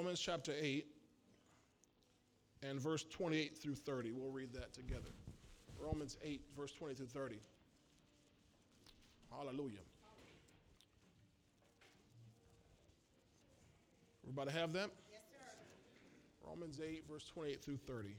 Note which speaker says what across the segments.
Speaker 1: Romans chapter 8 and verse 28 through 30. We'll read that together. Romans 8, verse 20 through 30. Hallelujah. Everybody have that?
Speaker 2: Yes, sir.
Speaker 1: Romans 8, verse 28 through 30.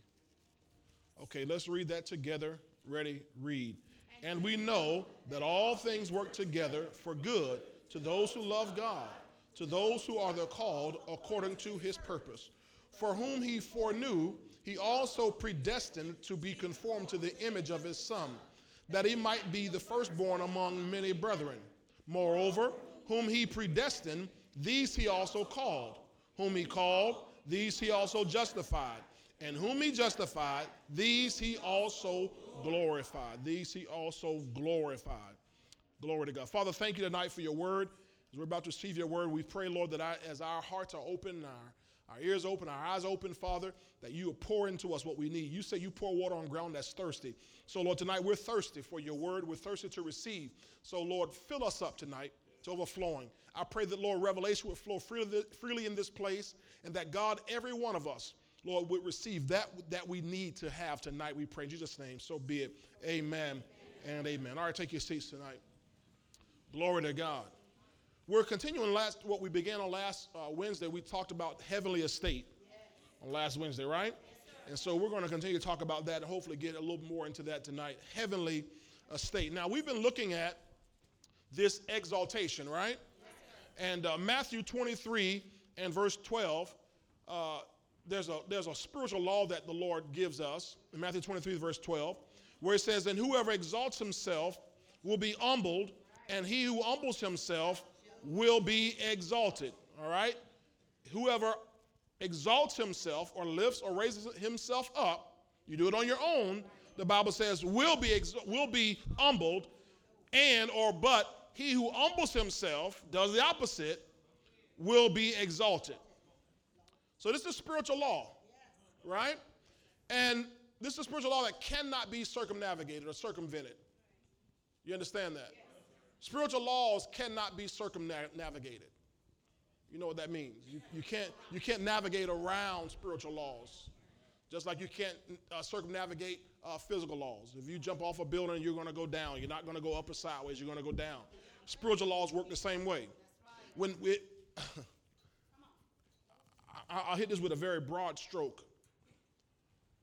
Speaker 1: Okay, let's read that together. Ready? Read. And we know that all things work together for good to those who love God, to those who are the called according to his purpose. For whom he foreknew, he also predestined to be conformed to the image of his Son, that he might be the firstborn among many brethren. Moreover, whom he predestined, these he also called. Whom he called, these he also justified. And whom he justified, these he also glorified. These he also glorified. Glory to God. Father, thank you tonight for your word. As we're about to receive your word, we pray, Lord, that I, as our hearts are open, our, our ears open, our eyes open, Father, that you will pour into us what we need. You say you pour water on ground that's thirsty. So, Lord, tonight we're thirsty for your word. We're thirsty to receive. So, Lord, fill us up tonight to overflowing. I pray that, Lord, revelation would flow freely, freely in this place and that, God, every one of us, Lord, would receive that that we need to have tonight. We pray in Jesus' name. So be it. Amen and amen. All right, take your seats tonight. Glory to God. We're continuing last what we began on last uh, Wednesday. We talked about heavenly estate on last Wednesday, right? And so we're going to continue to talk about that and hopefully get a little more into that tonight. Heavenly estate. Now we've been looking at this exaltation, right? And uh, Matthew 23 and verse 12. Uh, there's a there's a spiritual law that the Lord gives us in Matthew 23 verse 12 where it says and whoever exalts himself will be humbled and he who humbles himself will be exalted all right whoever exalts himself or lifts or raises himself up you do it on your own the bible says will be ex- will be humbled and or but he who humbles himself does the opposite will be exalted so this is spiritual law, right? And this is spiritual law that cannot be circumnavigated or circumvented. You understand that? Spiritual laws cannot be circumnavigated. You know what that means? You, you, can't, you can't navigate around spiritual laws, just like you can't uh, circumnavigate uh, physical laws. If you jump off a building, you're going to go down. You're not going to go up or sideways. You're going to go down. Spiritual laws work the same way. When we, I'll hit this with a very broad stroke.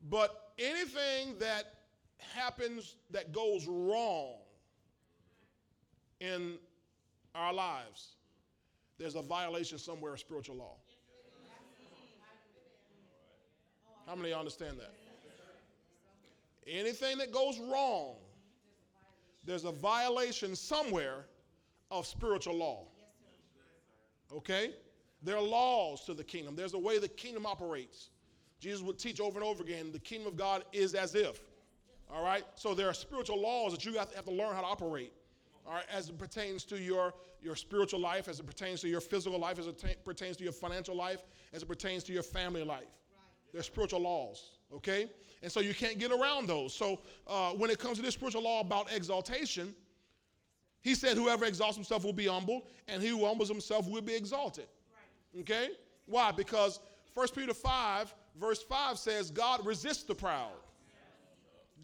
Speaker 1: But anything that happens that goes wrong in our lives, there's a violation somewhere of spiritual law. How many understand that? Anything that goes wrong, there's a violation somewhere of spiritual law. Okay? There are laws to the kingdom. There's a way the kingdom operates. Jesus would teach over and over again the kingdom of God is as if. All right? So there are spiritual laws that you have to, have to learn how to operate. All right, as it pertains to your, your spiritual life, as it pertains to your physical life, as it pertains to your financial life, as it pertains to your family life. Right. There's spiritual laws, okay? And so you can't get around those. So uh, when it comes to this spiritual law about exaltation, he said, Whoever exalts himself will be humbled, and he who humbles himself will be exalted. Okay? Why? Because 1 Peter 5, verse 5 says, God resists the proud.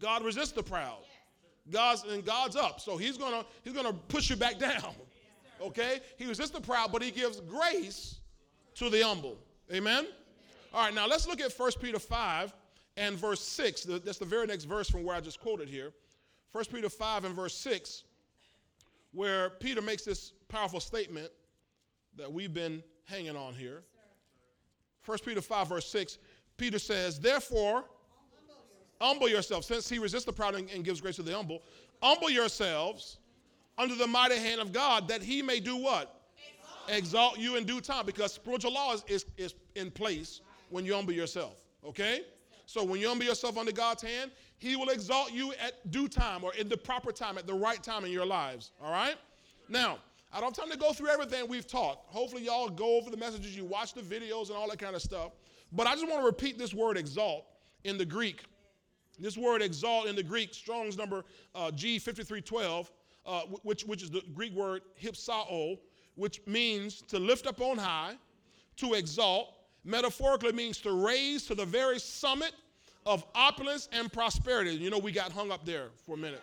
Speaker 1: God resists the proud. God's and God's up. So he's gonna he's gonna push you back down. Okay? He resists the proud, but he gives grace to the humble. Amen? All right, now let's look at 1 Peter 5 and verse 6. That's the very next verse from where I just quoted here. 1 Peter 5 and verse 6, where Peter makes this powerful statement that we've been hanging on here. 1 Peter 5, verse 6, Peter says, Therefore, humble yourself, since he resists the proud and gives grace to the humble. Humble yourselves under the mighty hand of God, that he may do what? Exalt, Exalt you in due time, because spiritual law is, is, is in place when you humble yourself. Okay? So when you humble yourself under God's hand, he will exalt you at due time or in the proper time, at the right time in your lives. All right? Now, I don't have time to go through everything we've taught. Hopefully, y'all go over the messages, you watch the videos, and all that kind of stuff. But I just want to repeat this word exalt in the Greek. This word exalt in the Greek, Strong's number uh, G5312, uh, which, which is the Greek word hypsao, which means to lift up on high, to exalt, metaphorically means to raise to the very summit of opulence and prosperity. You know, we got hung up there for a minute.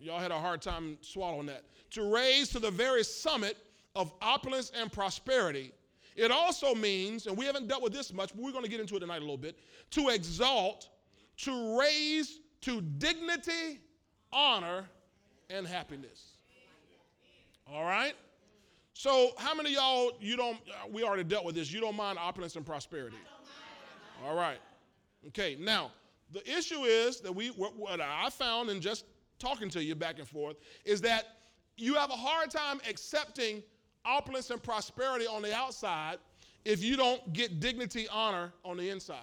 Speaker 1: Y'all had a hard time swallowing that. To raise to the very summit of opulence and prosperity. It also means, and we haven't dealt with this much, but we're going to get into it tonight a little bit, to exalt, to raise to dignity, honor, and happiness. All right? So, how many y'all, you don't, uh, we already dealt with this, you don't mind opulence and prosperity? All right. Okay, now, the issue is that we, what, what I found in just talking to you back and forth, is that you have a hard time accepting opulence and prosperity on the outside if you don't get dignity, honor on the inside.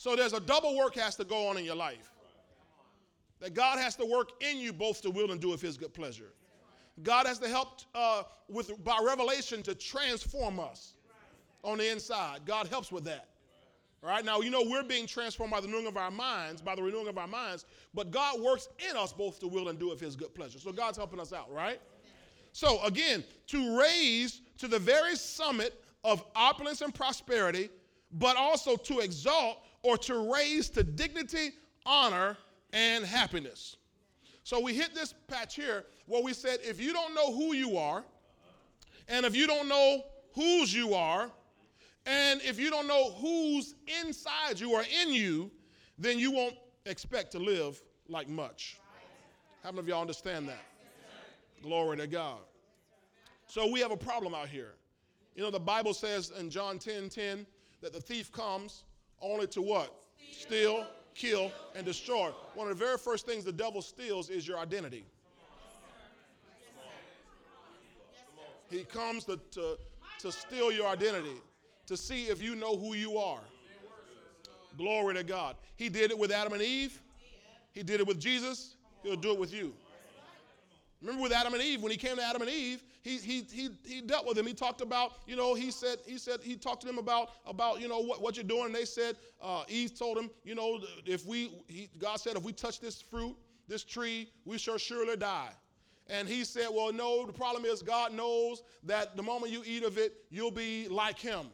Speaker 1: So there's a double work has to go on in your life. That God has to work in you both to will and do of His good pleasure. God has to help uh, with by revelation to transform us on the inside. God helps with that. All right, now you know we're being transformed by the renewing of our minds, by the renewing of our minds, but God works in us both to will and do of His good pleasure. So God's helping us out, right? So again, to raise to the very summit of opulence and prosperity, but also to exalt or to raise to dignity, honor, and happiness. So we hit this patch here where we said if you don't know who you are, and if you don't know whose you are, and if you don't know who's inside you or in you, then you won't expect to live like much. How many of y'all understand that? Glory to God. So we have a problem out here. You know, the Bible says in John 10 10 that the thief comes only to what? Steal, kill, and destroy. One of the very first things the devil steals is your identity. He comes to, to, to steal your identity, to see if you know who you are. Glory to God. He did it with Adam and Eve. He did it with Jesus. He'll do it with you. Remember with Adam and Eve, when he came to Adam and Eve, he, he, he, he dealt with them. He talked about, you know, he said, he said, he talked to them about, about you know, what, what you're doing. And they said, uh, Eve told him, you know, if we, he, God said, if we touch this fruit, this tree, we shall surely die. And he said, well, no, the problem is God knows that the moment you eat of it, you'll be like him.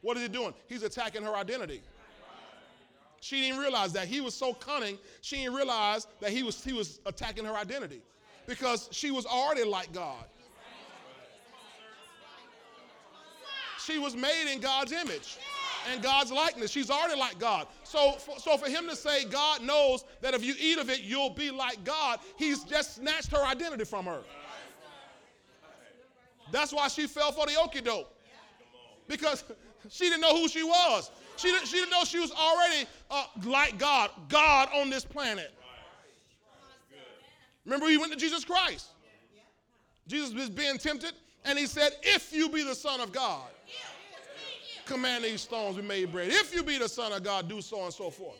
Speaker 1: What is he doing? He's attacking her identity. She didn't realize that. He was so cunning, she didn't realize that he was, he was attacking her identity because she was already like God. She was made in God's image and God's likeness. She's already like God. So, for, so for him to say God knows that if you eat of it, you'll be like God, he's just snatched her identity from her. That's why she fell for the okie doke. Because she didn't know who she was. She didn't, she didn't know she was already uh, like God, God on this planet. Remember, he went to Jesus Christ. Jesus was being tempted, and he said, If you be the Son of God, command these stones be made bread. If you be the Son of God, do so and so forth.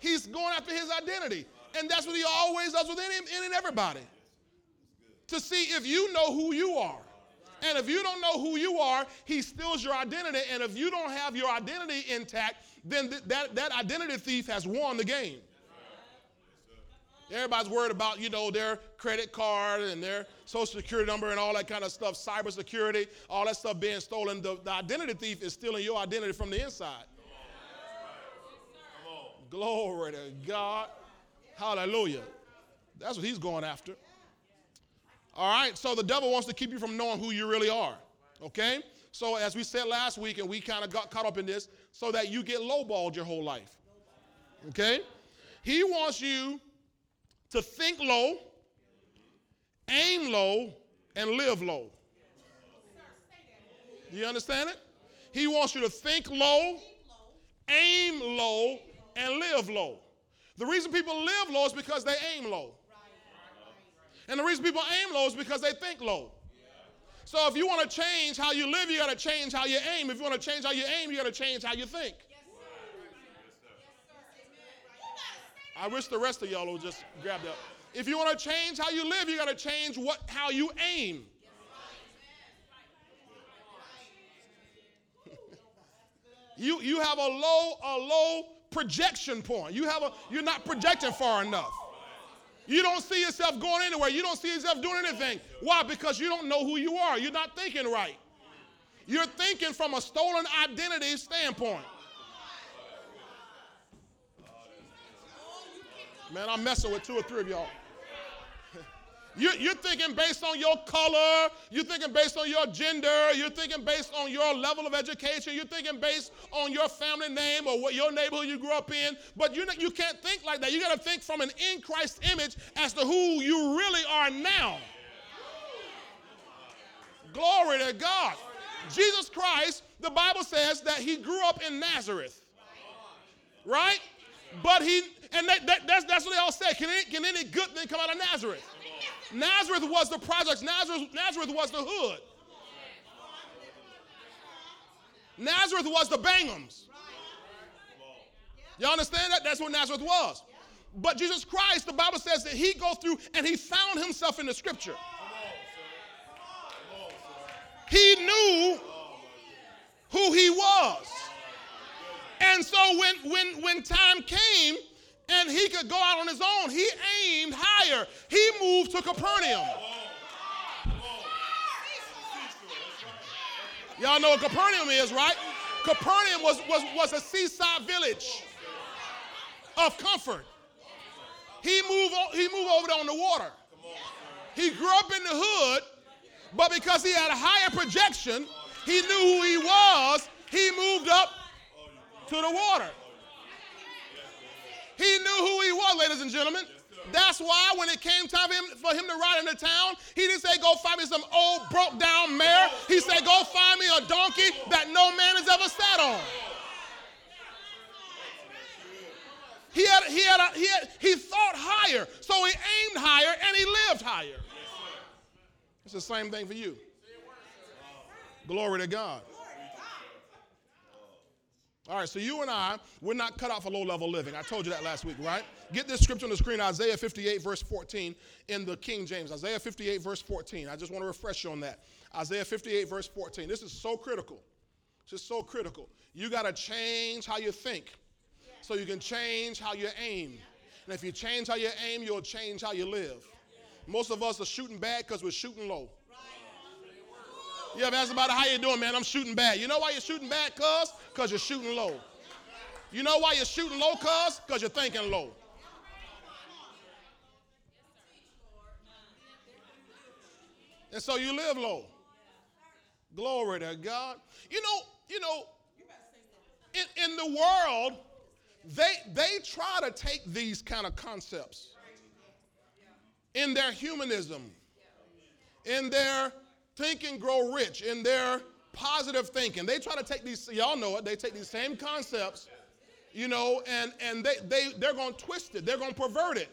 Speaker 1: He's going after his identity. And that's what he always does with any, and everybody. To see if you know who you are. And if you don't know who you are, he steals your identity. And if you don't have your identity intact, then th- that, that identity thief has won the game. Everybody's worried about, you know, their credit card and their social security number and all that kind of stuff, cyber security, all that stuff being stolen. The, the identity thief is stealing your identity from the inside. Glory to God. Hallelujah. That's what he's going after. All right, so the devil wants to keep you from knowing who you really are. Okay? So, as we said last week, and we kind of got caught up in this, so that you get lowballed your whole life. Okay? He wants you to think low, aim low, and live low. You understand it? He wants you to think low, aim low, and live low. The reason people live low is because they aim low. And the reason people aim low is because they think low. So if you want to change how you live, you got to change how you aim. If you want to change how you aim, you got to change how you think. I wish the rest of y'all would just grab that. If you want to change how you live, you got to change what how you aim. you you have a low a low projection point. You have a you're not projecting far enough. You don't see yourself going anywhere. You don't see yourself doing anything. Why? Because you don't know who you are. You're not thinking right. You're thinking from a stolen identity standpoint. Man, I'm messing with two or three of y'all. You're, you're, thinking based on your color. You're thinking based on your gender. You're thinking based on your level of education. You're thinking based on your family name or what your neighborhood you grew up in. But you you can't think like that. You got to think from an in Christ image as to who you really are now. Glory to God. Jesus Christ, the Bible says that he grew up in Nazareth. Right? But he, and that, that, that's, that's what they all say. Can any, can any good thing come out of Nazareth? Nazareth was the projects, Nazareth, Nazareth was the hood. Nazareth was the Banghams. Y'all understand that? That's what Nazareth was. But Jesus Christ, the Bible says that he go through and he found himself in the scripture. He knew who he was. And so when when when time came and he could go out on his own. He aimed higher. He moved to Capernaum. Y'all know what Capernaum is, right? Capernaum was, was, was a seaside village of comfort. He moved, he moved over on the water. He grew up in the hood, but because he had a higher projection, he knew who he was, he moved up to the water. He knew who he was, ladies and gentlemen. That's why when it came time for him, for him to ride into town, he didn't say, Go find me some old broke down mare. He said, Go find me a donkey that no man has ever sat on. He had, he had, a, he had, he thought higher, so he aimed higher and he lived higher. It's the same thing for you. Glory to God. All right, so you and I, we're not cut out for low level living. I told you that last week, right? Get this scripture on the screen Isaiah 58, verse 14, in the King James. Isaiah 58, verse 14. I just want to refresh you on that. Isaiah 58, verse 14. This is so critical. This is so critical. You got to change how you think so you can change how you aim. And if you change how you aim, you'll change how you live. Most of us are shooting bad because we're shooting low. Ask about how you doing, man? I'm shooting bad. You know why you're shooting bad, cuz? Because you're shooting low. You know why you're shooting low, cuz? Because you're thinking low. And so you live low. Glory to God. You know, you know, in, in the world, they they try to take these kind of concepts in their humanism, in their think and grow rich in their positive thinking. They try to take these, y'all know it, they take these same concepts, you know, and, and they, they, they're going to twist it, they're going to pervert it.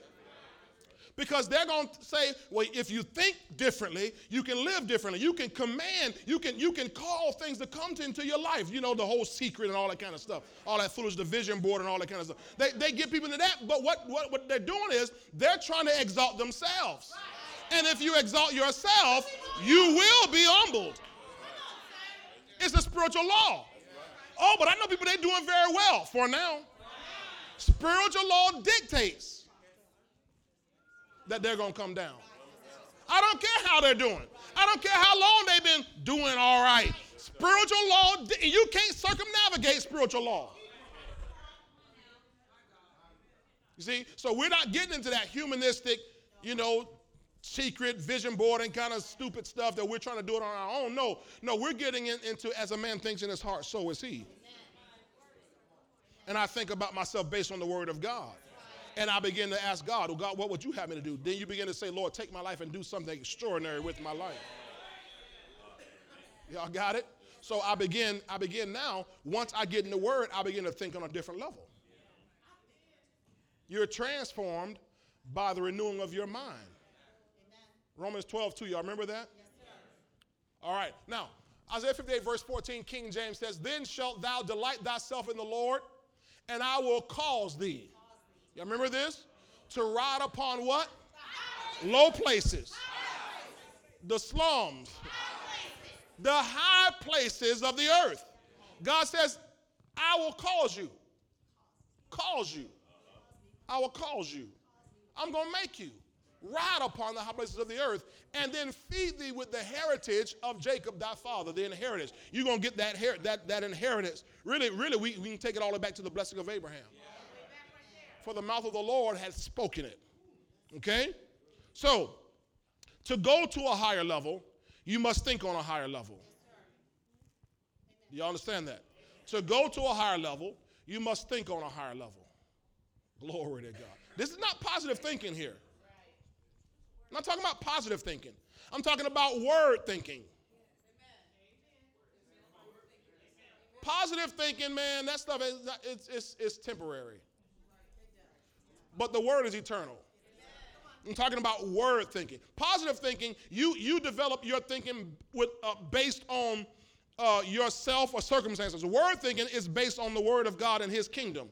Speaker 1: Because they're going to say, well, if you think differently, you can live differently. You can command, you can, you can call things to come to, into your life. You know, the whole secret and all that kind of stuff. All that foolish division board and all that kind of stuff. They, they get people into that, but what, what, what they're doing is they're trying to exalt themselves. Right. And if you exalt yourself, you will be humbled. It's a spiritual law. Oh, but I know people, they're doing very well for now. Spiritual law dictates that they're going to come down. I don't care how they're doing. I don't care how long they've been doing all right. Spiritual law, you can't circumnavigate spiritual law. You see? So we're not getting into that humanistic, you know, secret vision board and kind of stupid stuff that we're trying to do it on our own. No, no, we're getting in, into as a man thinks in his heart, so is he. And I think about myself based on the word of God. And I begin to ask God, oh God, what would you have me to do? Then you begin to say, Lord, take my life and do something extraordinary with my life. Y'all got it? So I begin, I begin now, once I get in the word, I begin to think on a different level. You're transformed by the renewing of your mind. Romans 12, 2. Y'all remember that? Yes, All right. Now, Isaiah 58, verse 14, King James says, Then shalt thou delight thyself in the Lord, and I will cause thee. Y'all remember this? To ride upon what? Low places. The slums. The high places of the earth. God says, I will cause you. Cause you. I will cause you. I'm going to make you. Ride upon the high places of the earth, and then feed thee with the heritage of Jacob thy father, the inheritance. You're to get that, her- that, that inheritance. Really, really, we, we can take it all the way back to the blessing of Abraham. For the mouth of the Lord has spoken it. Okay? So, to go to a higher level, you must think on a higher level. Do you understand that? To go to a higher level, you must think on a higher level. Glory to God. This is not positive thinking here. I'm not talking about positive thinking. I'm talking about word thinking. Positive thinking, man, that stuff is it's, it's, it's temporary. But the word is eternal. I'm talking about word thinking. Positive thinking, you, you develop your thinking with, uh, based on uh, yourself or circumstances. Word thinking is based on the word of God and his kingdom,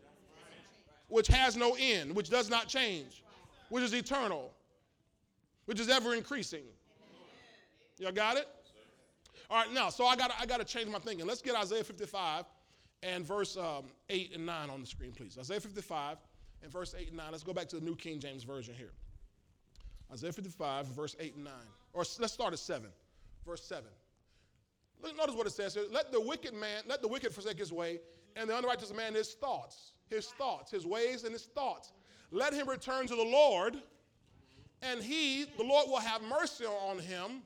Speaker 1: which has no end, which does not change, which is eternal, which is ever increasing. Y'all got it? All right, now, so I got I got to change my thinking. Let's get Isaiah 55 and verse um, 8 and 9 on the screen, please. Isaiah 55 and verse 8 and 9. Let's go back to the New King James Version here. Isaiah 55, verse 8 and 9. Or let's start at 7. Verse 7. Look, notice what it says here. Let the wicked man, let the wicked forsake his way, and the unrighteous man his thoughts, his thoughts, his ways and his thoughts. Let him return to the Lord, and he, the Lord, will have mercy on him,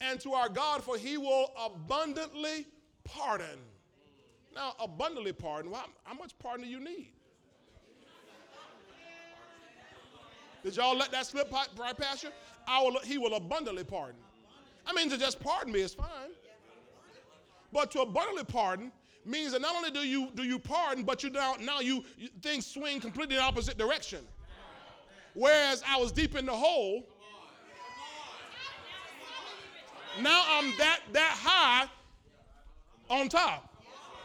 Speaker 1: and to our God, for he will abundantly pardon. Now, abundantly pardon. Well, how much pardon do you need? Did y'all let that slip right past you? I will, he will abundantly pardon. I mean, to just pardon me is fine. But to abundantly pardon means that not only do you do you pardon, but you now now you, you things swing completely in opposite direction. Whereas I was deep in the hole, now I'm that that high on top.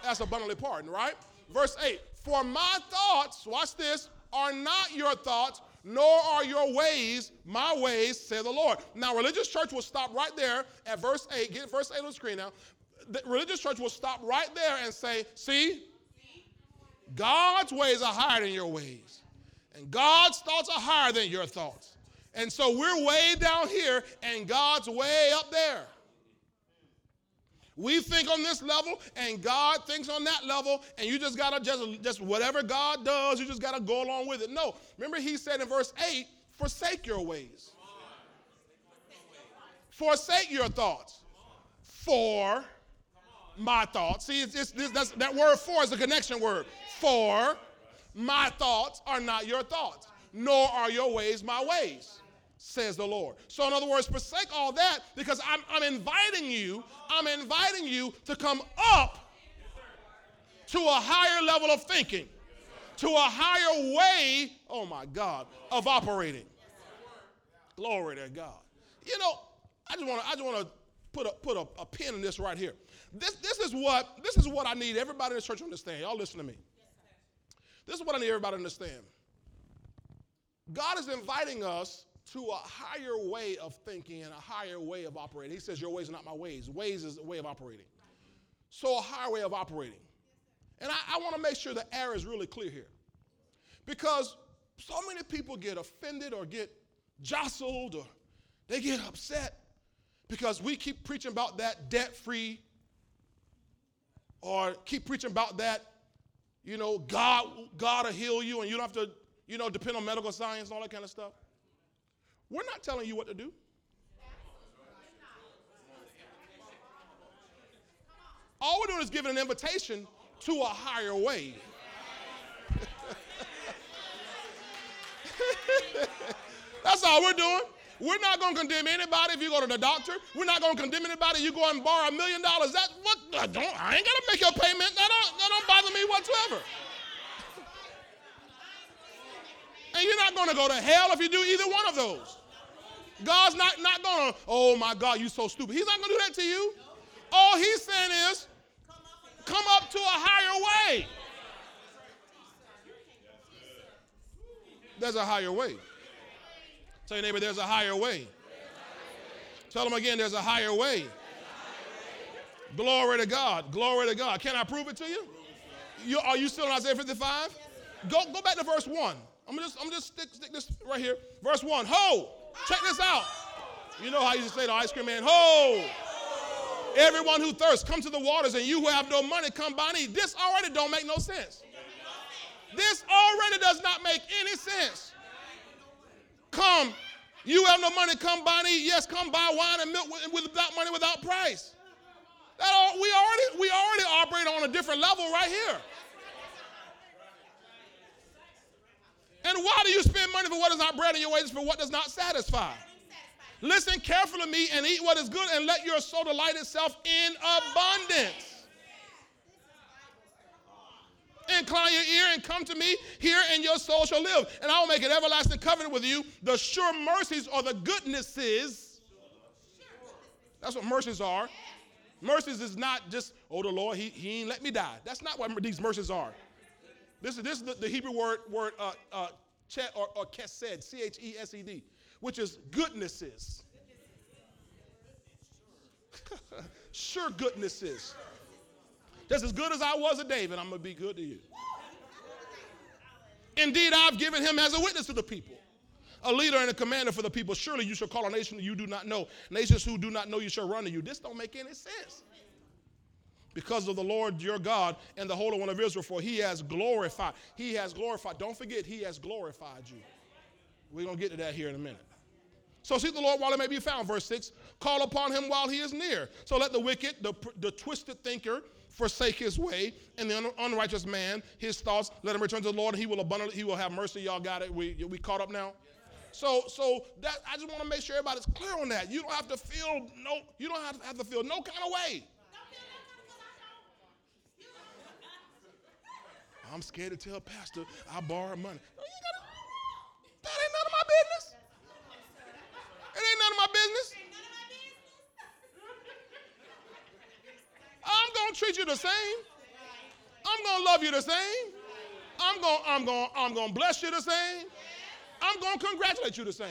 Speaker 1: That's abundantly pardon, right? Verse 8. For my thoughts, watch this, are not your thoughts, nor are your ways my ways, say the Lord. Now, religious church will stop right there at verse 8. Get verse 8 on the screen now. The religious church will stop right there and say, See, God's ways are higher than your ways, and God's thoughts are higher than your thoughts. And so we're way down here, and God's way up there. We think on this level, and God thinks on that level, and you just gotta just, just whatever God does, you just gotta go along with it. No, remember he said in verse 8, forsake your ways. Forsake your thoughts. For my thoughts. See, it's, it's, this, that word for is a connection word. For my thoughts are not your thoughts, nor are your ways my ways says the Lord. So, in other words, forsake all that because I'm, I'm inviting you, I'm inviting you to come up to a higher level of thinking, to a higher way, oh my God, of operating. Glory to God. You know, I just want to I just want to put a put a, a pin in this right here. This this is what this is what I need everybody in the church to understand. Y'all listen to me. This is what I need everybody to understand. God is inviting us to a higher way of thinking and a higher way of operating. He says, Your ways are not my ways. Ways is a way of operating. So, a higher way of operating. And I, I want to make sure the air is really clear here. Because so many people get offended or get jostled or they get upset because we keep preaching about that debt free or keep preaching about that, you know, God, God will heal you and you don't have to, you know, depend on medical science and all that kind of stuff. We're not telling you what to do. All we're doing is giving an invitation to a higher way. That's all we're doing. We're not going to condemn anybody if you go to the doctor. We're not going to condemn anybody if you go and borrow a million dollars. That what? I don't. I ain't got to make your payment. That don't. That don't bother me whatsoever. And you're not going to go to hell if you do either one of those. God's not, not going to, oh my God, You're so stupid. He's not going to do that to you. All he's saying is, come up to a higher way. There's a higher way. Tell your neighbor, there's a higher way. Tell them again, there's a higher way. Glory to God. Glory to God. Can I prove it to you? you are you still in Isaiah 55? Go, go back to verse 1. I'm just, I'm just stick, stick this right here. Verse 1. Ho! Check this out. You know how you say to ice cream man, ho! Everyone who thirsts, come to the waters, and you who have no money, come by eat. This already don't make no sense. This already does not make any sense. Come, you have no money, come buy and eat. Yes, come buy wine and milk without money, without price. That all, we already we already operate on a different level right here. And why do you spend money for what is not bread and your wages for what does not satisfy? Listen carefully to me and eat what is good and let your soul delight itself in abundance. Incline your ear and come to me, here, and your soul shall live. And I will make an everlasting covenant with you. The sure mercies or the goodnesses. That's what mercies are. Mercies is not just, oh, the Lord, he, he ain't let me die. That's not what these mercies are. This is, this is the, the Hebrew word, word uh, uh, chet or, or chesed, C H E S E D, which is goodnesses. sure goodnesses. Just as good as I was a David, I'm going to be good to you. Indeed, I've given him as a witness to the people, a leader and a commander for the people. Surely you shall call a nation you do not know. Nations who do not know you shall run to you. This don't make any sense. Because of the Lord your God and the Holy One of Israel, for he has glorified. He has glorified. Don't forget, he has glorified you. We're going to get to that here in a minute. So seek the Lord while he may be found. Verse 6 Call upon him while he is near. So let the wicked, the, the twisted thinker, forsake his way, and the un- unrighteous man, his thoughts, let him return to the Lord, and he will abundantly, he will have mercy. Y'all got it? We, we caught up now? So, so that I just want to make sure everybody's clear on that. You don't have to feel no, you don't have to, have to feel no kind of way. I'm scared to tell pastor I borrowed money. That ain't none of my business. It ain't none of my business. I'm gonna treat you the same. I'm gonna love you the same. I'm gonna, I'm gonna, I'm gonna bless you the same. I'm gonna congratulate you the same.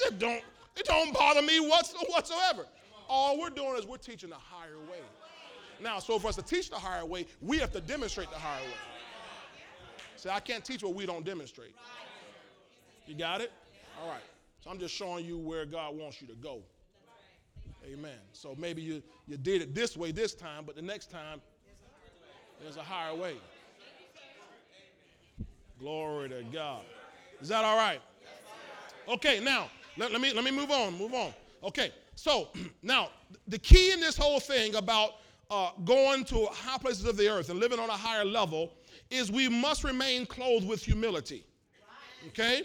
Speaker 1: It don't, it don't bother me whatsoever. All we're doing is we're teaching a higher way. Now, so for us to teach the higher way, we have to demonstrate the higher way. See, I can't teach what we don't demonstrate. You got it? All right. So I'm just showing you where God wants you to go. Amen. So maybe you, you did it this way this time, but the next time there's a higher way. Glory to God. Is that all right? Okay, now let, let me let me move on. Move on. Okay, so now the key in this whole thing about uh, going to high places of the earth and living on a higher level is we must remain clothed with humility. Okay?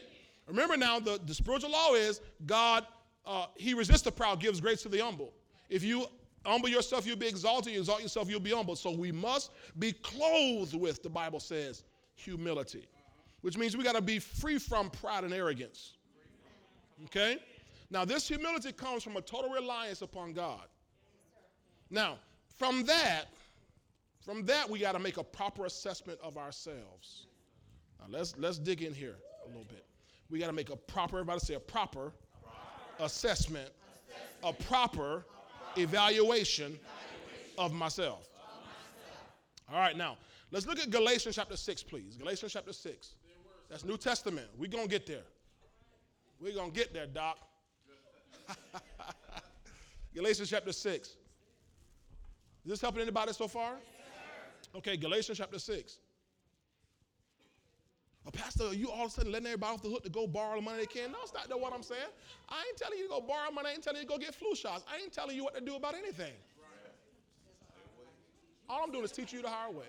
Speaker 1: Remember now, the, the spiritual law is God, uh, He resists the proud, gives grace to the humble. If you humble yourself, you'll be exalted. You exalt yourself, you'll be humble. So we must be clothed with, the Bible says, humility, which means we got to be free from pride and arrogance. Okay? Now, this humility comes from a total reliance upon God. Now, from that, from that, we got to make a proper assessment of ourselves. Now, let's, let's dig in here a little bit. We got to make a proper, everybody say a proper, assessment, a proper evaluation of myself. All right, now, let's look at Galatians chapter 6, please. Galatians chapter 6. That's New Testament. We're going to get there. We're going to get there, Doc. Galatians chapter 6. Is this helping anybody so far? Okay, Galatians chapter 6. Pastor, you all of a sudden letting everybody off the hook to go borrow the money they can? No, it's not what I'm saying. I ain't telling you to go borrow money. I ain't telling you to go get flu shots. I ain't telling you what to do about anything. All I'm doing is teaching you the hard way.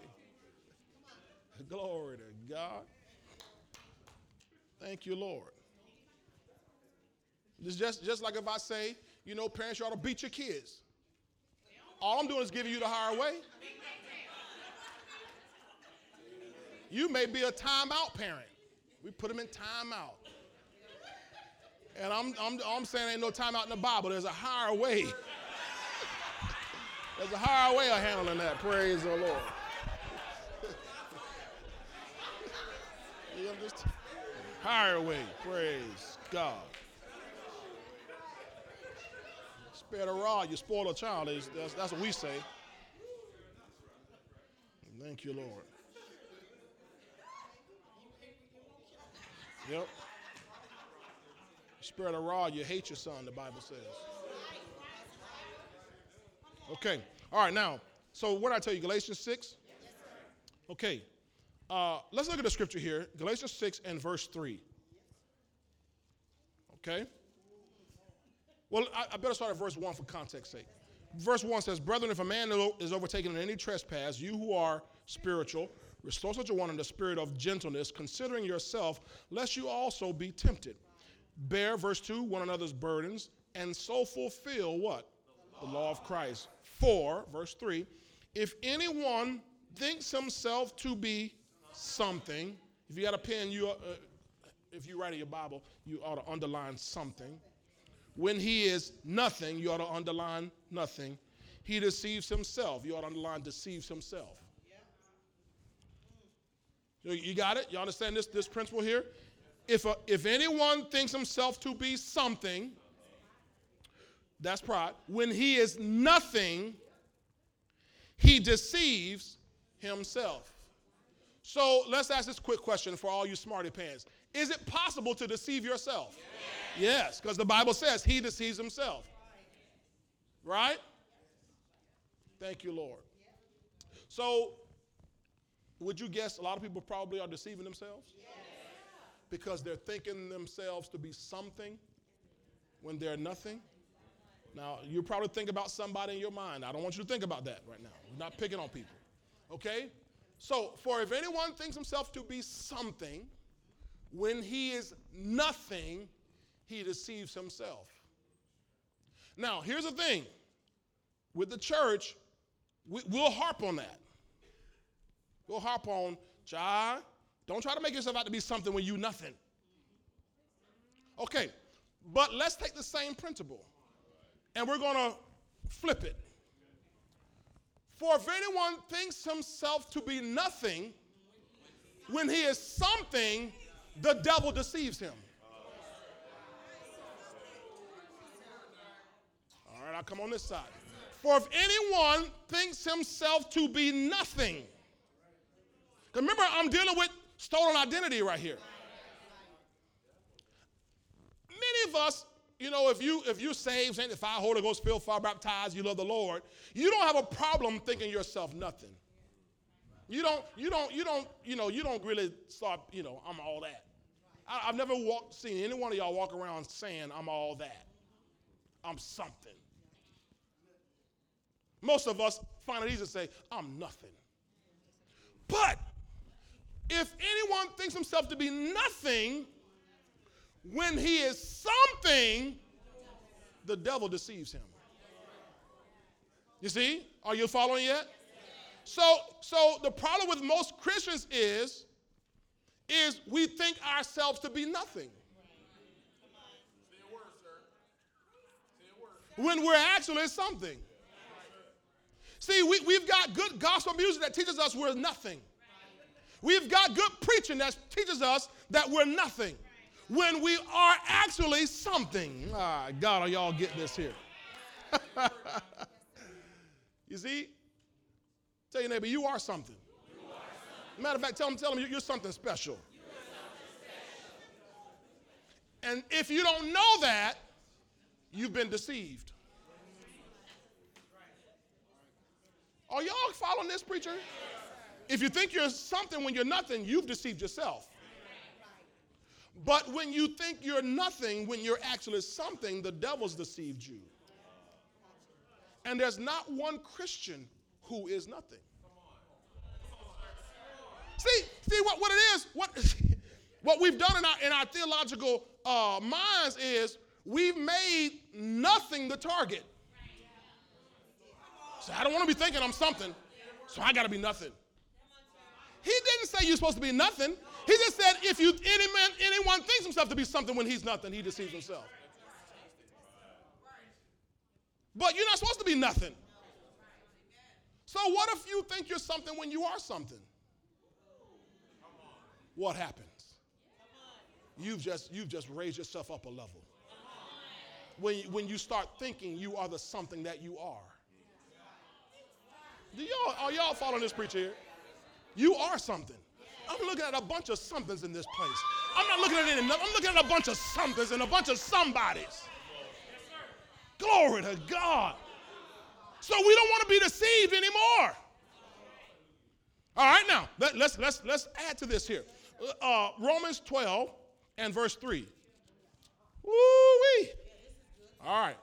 Speaker 1: Glory to God. Thank you, Lord. It's just, just like if I say, you know, parents, you ought to beat your kids. All I'm doing is giving you the hard way. You may be a timeout parent. We put them in timeout. And I'm, I'm, I'm saying ain't no timeout in the Bible. There's a higher way. There's a higher way of handling that. Praise the Lord. you understand? Higher way. Praise God. Spare the rod, you spoil a child. That's, that's what we say. Thank you, Lord. Yep. Spirit of rod, you hate your son, the Bible says. Okay. All right, now, so what did I tell you? Galatians 6? Okay. Uh, let's look at the scripture here. Galatians 6 and verse 3. Okay? Well, I, I better start at verse 1 for context sake. Verse 1 says, Brethren, if a man is overtaken in any trespass, you who are spiritual, restore such a one in the spirit of gentleness, considering yourself, lest you also be tempted. Bear, verse 2, one another's burdens, and so fulfill what? The law of Christ. For, verse 3, if anyone thinks himself to be something, if you got a pen, you, uh, if you write in your Bible, you ought to underline something. When he is nothing, you ought to underline nothing. He deceives himself. You ought to underline deceives himself. You got it? You understand this, this principle here? If, a, if anyone thinks himself to be something, that's pride. When he is nothing, he deceives himself. So let's ask this quick question for all you smarty pants. Is it possible to deceive yourself? Yes, because yes, the Bible says he deceives himself. Right? Thank you, Lord. So, would you guess a lot of people probably are deceiving themselves? Because they're thinking themselves to be something when they're nothing? Now, you probably think about somebody in your mind. I don't want you to think about that right now. We're not picking on people. Okay? So, for if anyone thinks himself to be something, when he is nothing, he deceives himself. Now, here's the thing with the church, we, will harp on that. We'll harp on, John, don't try to make yourself out to be something when you nothing. Okay, but let's take the same principle and we're going to flip it. For if anyone thinks himself to be nothing, when he is something, the devil deceives him. All right, I'll come on this side. For if anyone thinks himself to be nothing, remember, I'm dealing with stolen identity right here. Many of us you know, if you if you're saved, sanctified, Holy Ghost filled, fire baptized, you love the Lord, you don't have a problem thinking yourself nothing. You don't, you don't, you don't, you know, you don't really start, you know, I'm all that. I, have never walked, seen any one of y'all walk around saying I'm all that. I'm something. Most of us find it easy to say, I'm nothing. But if anyone thinks himself to be nothing, when he is something, the devil deceives him. You see? Are you following yet? So, so the problem with most Christians is, is we think ourselves to be nothing. When we're actually something. See, we, we've got good gospel music that teaches us we're nothing. We've got good preaching that teaches us that we're nothing when we are actually something. Ah, God, are y'all get this here? you see? Tell your neighbor, you are something. You are something. Matter of fact, tell them, tell them you're something special. And if you don't know that, you've been deceived. Are y'all following this, preacher? If you think you're something when you're nothing, you've deceived yourself. But when you think you're nothing, when you're actually something, the devil's deceived you. And there's not one Christian who is nothing. See, see what, what it is, what, what we've done in our, in our theological uh, minds is we've made nothing the target. So I don't want to be thinking I'm something, so I got to be nothing. He didn't say you're supposed to be nothing. He just said, if you any man, anyone thinks himself to be something when he's nothing, he deceives himself. But you're not supposed to be nothing. So what if you think you're something when you are something? What happens? You've just you've just raised yourself up a level. When, when you start thinking you are the something that you are. Do y'all are y'all following this preacher here? You are something. I'm looking at a bunch of somethings in this place. I'm not looking at any, I'm looking at a bunch of somethings and a bunch of somebodies. Glory to God. So we don't want to be deceived anymore. All right, now let, us let's let's add to this here. Uh, Romans 12 and verse 3. Woo-wee. All right.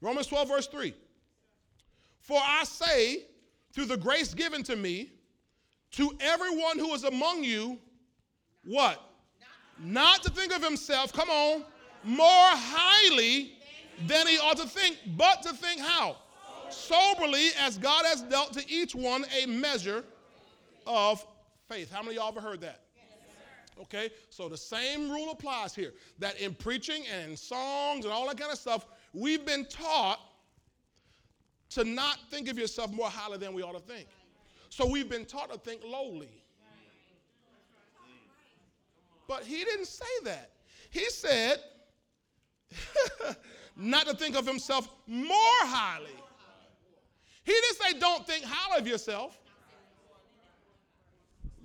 Speaker 1: Romans 12, verse 3. For I say, through the grace given to me, to everyone who is among you, what? Not to think of himself, come on, more highly than he ought to think, but to think how? Soberly, as God has dealt to each one a measure of faith. How many of y'all ever heard that? Okay, so the same rule applies here that in preaching and in songs and all that kind of stuff, we've been taught to not think of yourself more highly than we ought to think. So we've been taught to think lowly. But he didn't say that. He said, not to think of himself more highly. He didn't say, don't think highly of yourself.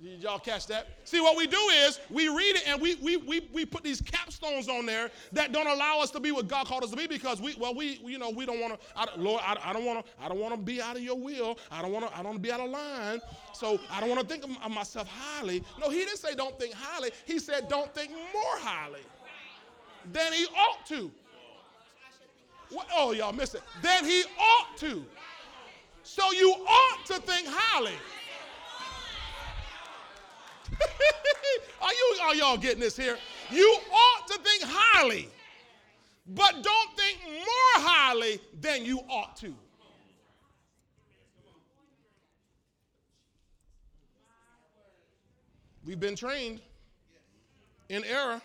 Speaker 1: Did y'all catch that? See, what we do is we read it and we, we, we, we put these capstones on there that don't allow us to be what God called us to be because we, well, we, you know, we don't want to, Lord, I, I don't want to, I don't want to be out of your will. I don't want to, I don't want to be out of line. So I don't want to think of, myself highly. No, he didn't say don't think highly. He said don't think more highly than he ought to. What? Oh, y'all missed it. Than he ought to. So you ought to think highly. are you are y'all getting this here? You ought to think highly, but don't think more highly than you ought to. We've been trained in error.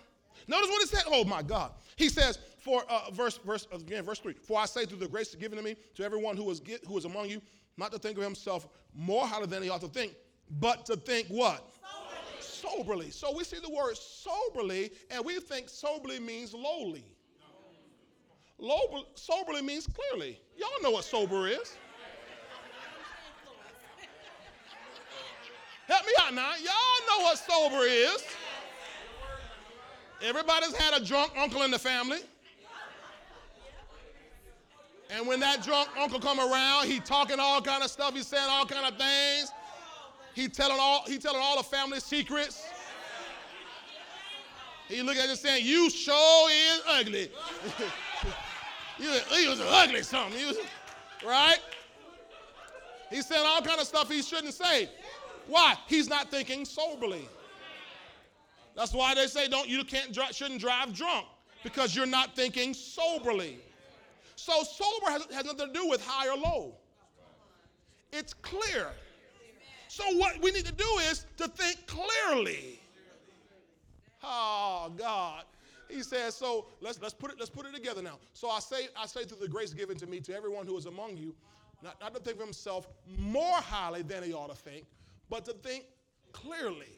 Speaker 1: Notice what it said. Oh my God. He says, for uh, verse, verse again, verse three. For I say through the grace given to me to everyone who is who is among you, not to think of himself more highly than he ought to think, but to think what? Soberly. So we see the word soberly, and we think soberly means lowly. Low, soberly means clearly. Y'all know what sober is. Help me out now. Y'all know what sober is. Everybody's had a drunk uncle in the family. And when that drunk uncle come around, he talking all kind of stuff, he's saying all kind of things. He telling all he telling all the family secrets. He look at you saying, "You sure is ugly." you, he was ugly something, was, right? He's saying all kind of stuff he shouldn't say. Why? He's not thinking soberly. That's why they say don't you can't drive, shouldn't drive drunk because you're not thinking soberly. So sober has, has nothing to do with high or low. It's clear. So what we need to do is to think clearly. Oh God. He says, so let's let's put it let's put it together now. So I say I say through the grace given to me to everyone who is among you, not, not to think of himself more highly than he ought to think, but to think clearly.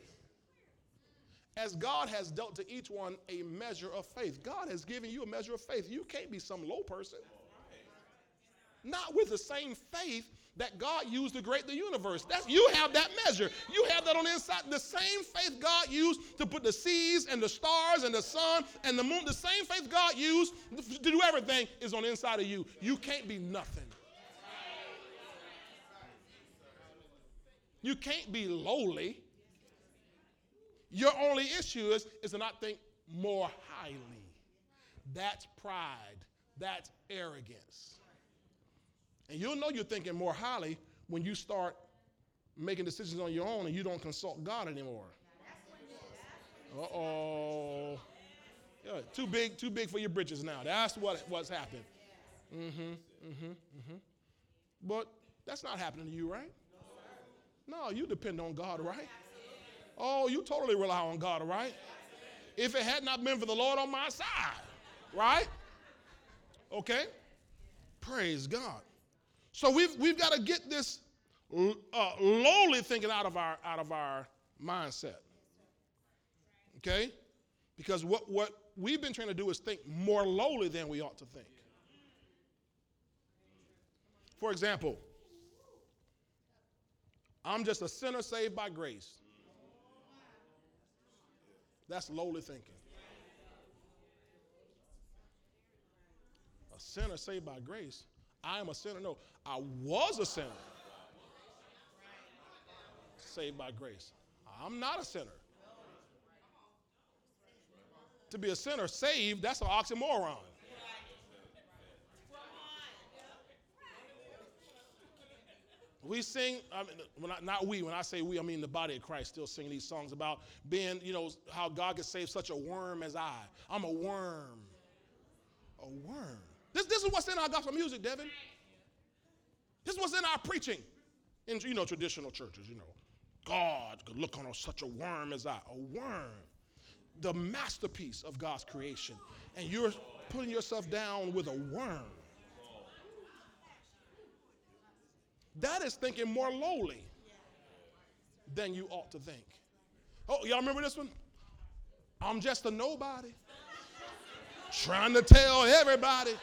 Speaker 1: As God has dealt to each one a measure of faith. God has given you a measure of faith. You can't be some low person. Not with the same faith that God used to create the universe. That's, you have that measure. You have that on the inside. The same faith God used to put the seas and the stars and the sun and the moon, the same faith God used to do everything is on the inside of you. You can't be nothing. You can't be lowly. Your only issue is, is to not think more highly. That's pride. That's arrogance. And you'll know you're thinking more highly when you start making decisions on your own and you don't consult God anymore. Uh oh. Yeah, too big, too big for your britches now. That's what what's happened. Mm-hmm. Mm-hmm. Mm-hmm. But that's not happening to you, right? No, you depend on God, right? Oh, you totally rely on God, right? If it had not been for the Lord on my side, right? Okay? Praise God. So we've, we've got to get this uh, lowly thinking out of our out of our mindset. Okay? Because what, what we've been trying to do is think more lowly than we ought to think. For example, I'm just a sinner saved by grace. That's lowly thinking. A sinner saved by grace. I am a sinner. No, I was a sinner. Saved by grace. I'm not a sinner. To be a sinner saved, that's an oxymoron. We sing, I mean, when I, not we, when I say we, I mean the body of Christ still singing these songs about being, you know, how God could save such a worm as I. I'm a worm. A worm. This, this is what's in our gospel music, Devin. This is what's in our preaching in, you know, traditional churches, you know. God could look on such a worm as I. A worm. The masterpiece of God's creation. And you're putting yourself down with a worm. That is thinking more lowly than you ought to think. Oh, y'all remember this one? I'm just a nobody. Trying to tell everybody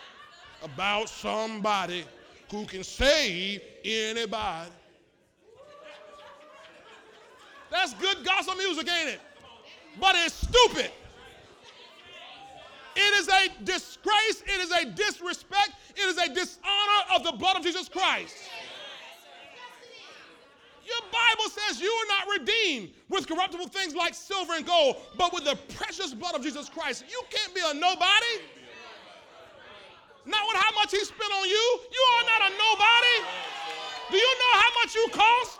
Speaker 1: about somebody who can save anybody. That's good gospel music, ain't it? But it's stupid. It is a disgrace. It is a disrespect. It is a dishonor of the blood of Jesus Christ. Your Bible says you are not redeemed with corruptible things like silver and gold, but with the precious blood of Jesus Christ. You can't be a nobody. Not with how much he spent on you. You are not a nobody. Do you know how much you cost?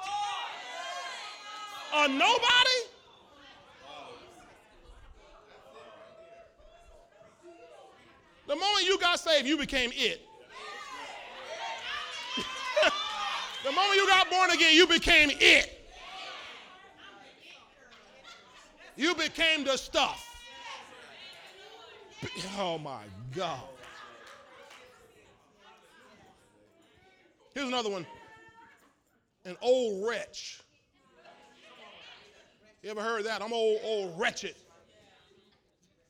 Speaker 1: A nobody? The moment you got saved, you became it. The moment you got born again, you became it. You became the stuff. Oh my God. Here's another one. An old wretch. You ever heard that? I'm old, old wretched.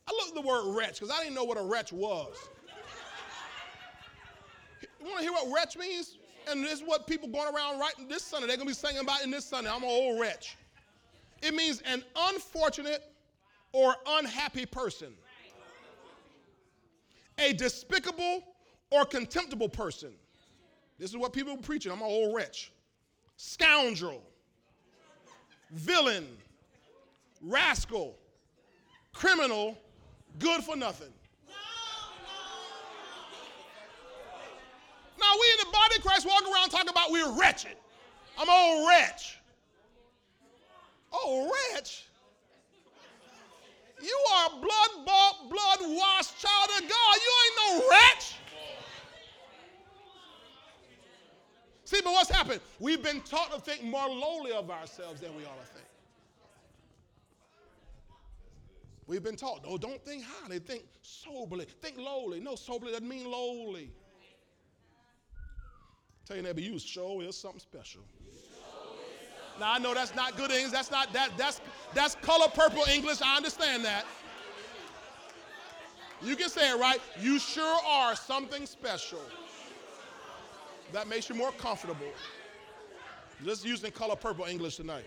Speaker 1: I at the word wretch because I didn't know what a wretch was. You want to hear what wretch means? And this is what people going around right this Sunday, they're going to be singing about in this Sunday. I'm an old wretch. It means an unfortunate or unhappy person, a despicable or contemptible person. This is what people preaching. I'm an old wretch. Scoundrel, villain, rascal, criminal, good for nothing. Now we in the body of Christ walk around talking about we're wretched. I'm an old wretch. Oh, wretch. You are a blood bought, blood washed child of God. You ain't no wretch. See, but what's happened? We've been taught to think more lowly of ourselves than we ought to think. We've been taught, oh, don't think highly, think soberly, think lowly. No, soberly doesn't mean lowly. Tell your neighbor, you show is something special. Now I know that's not good English. That's not that that's that's color purple English. I understand that. You can say it right. You sure are something special. That makes you more comfortable. Just using color purple English tonight.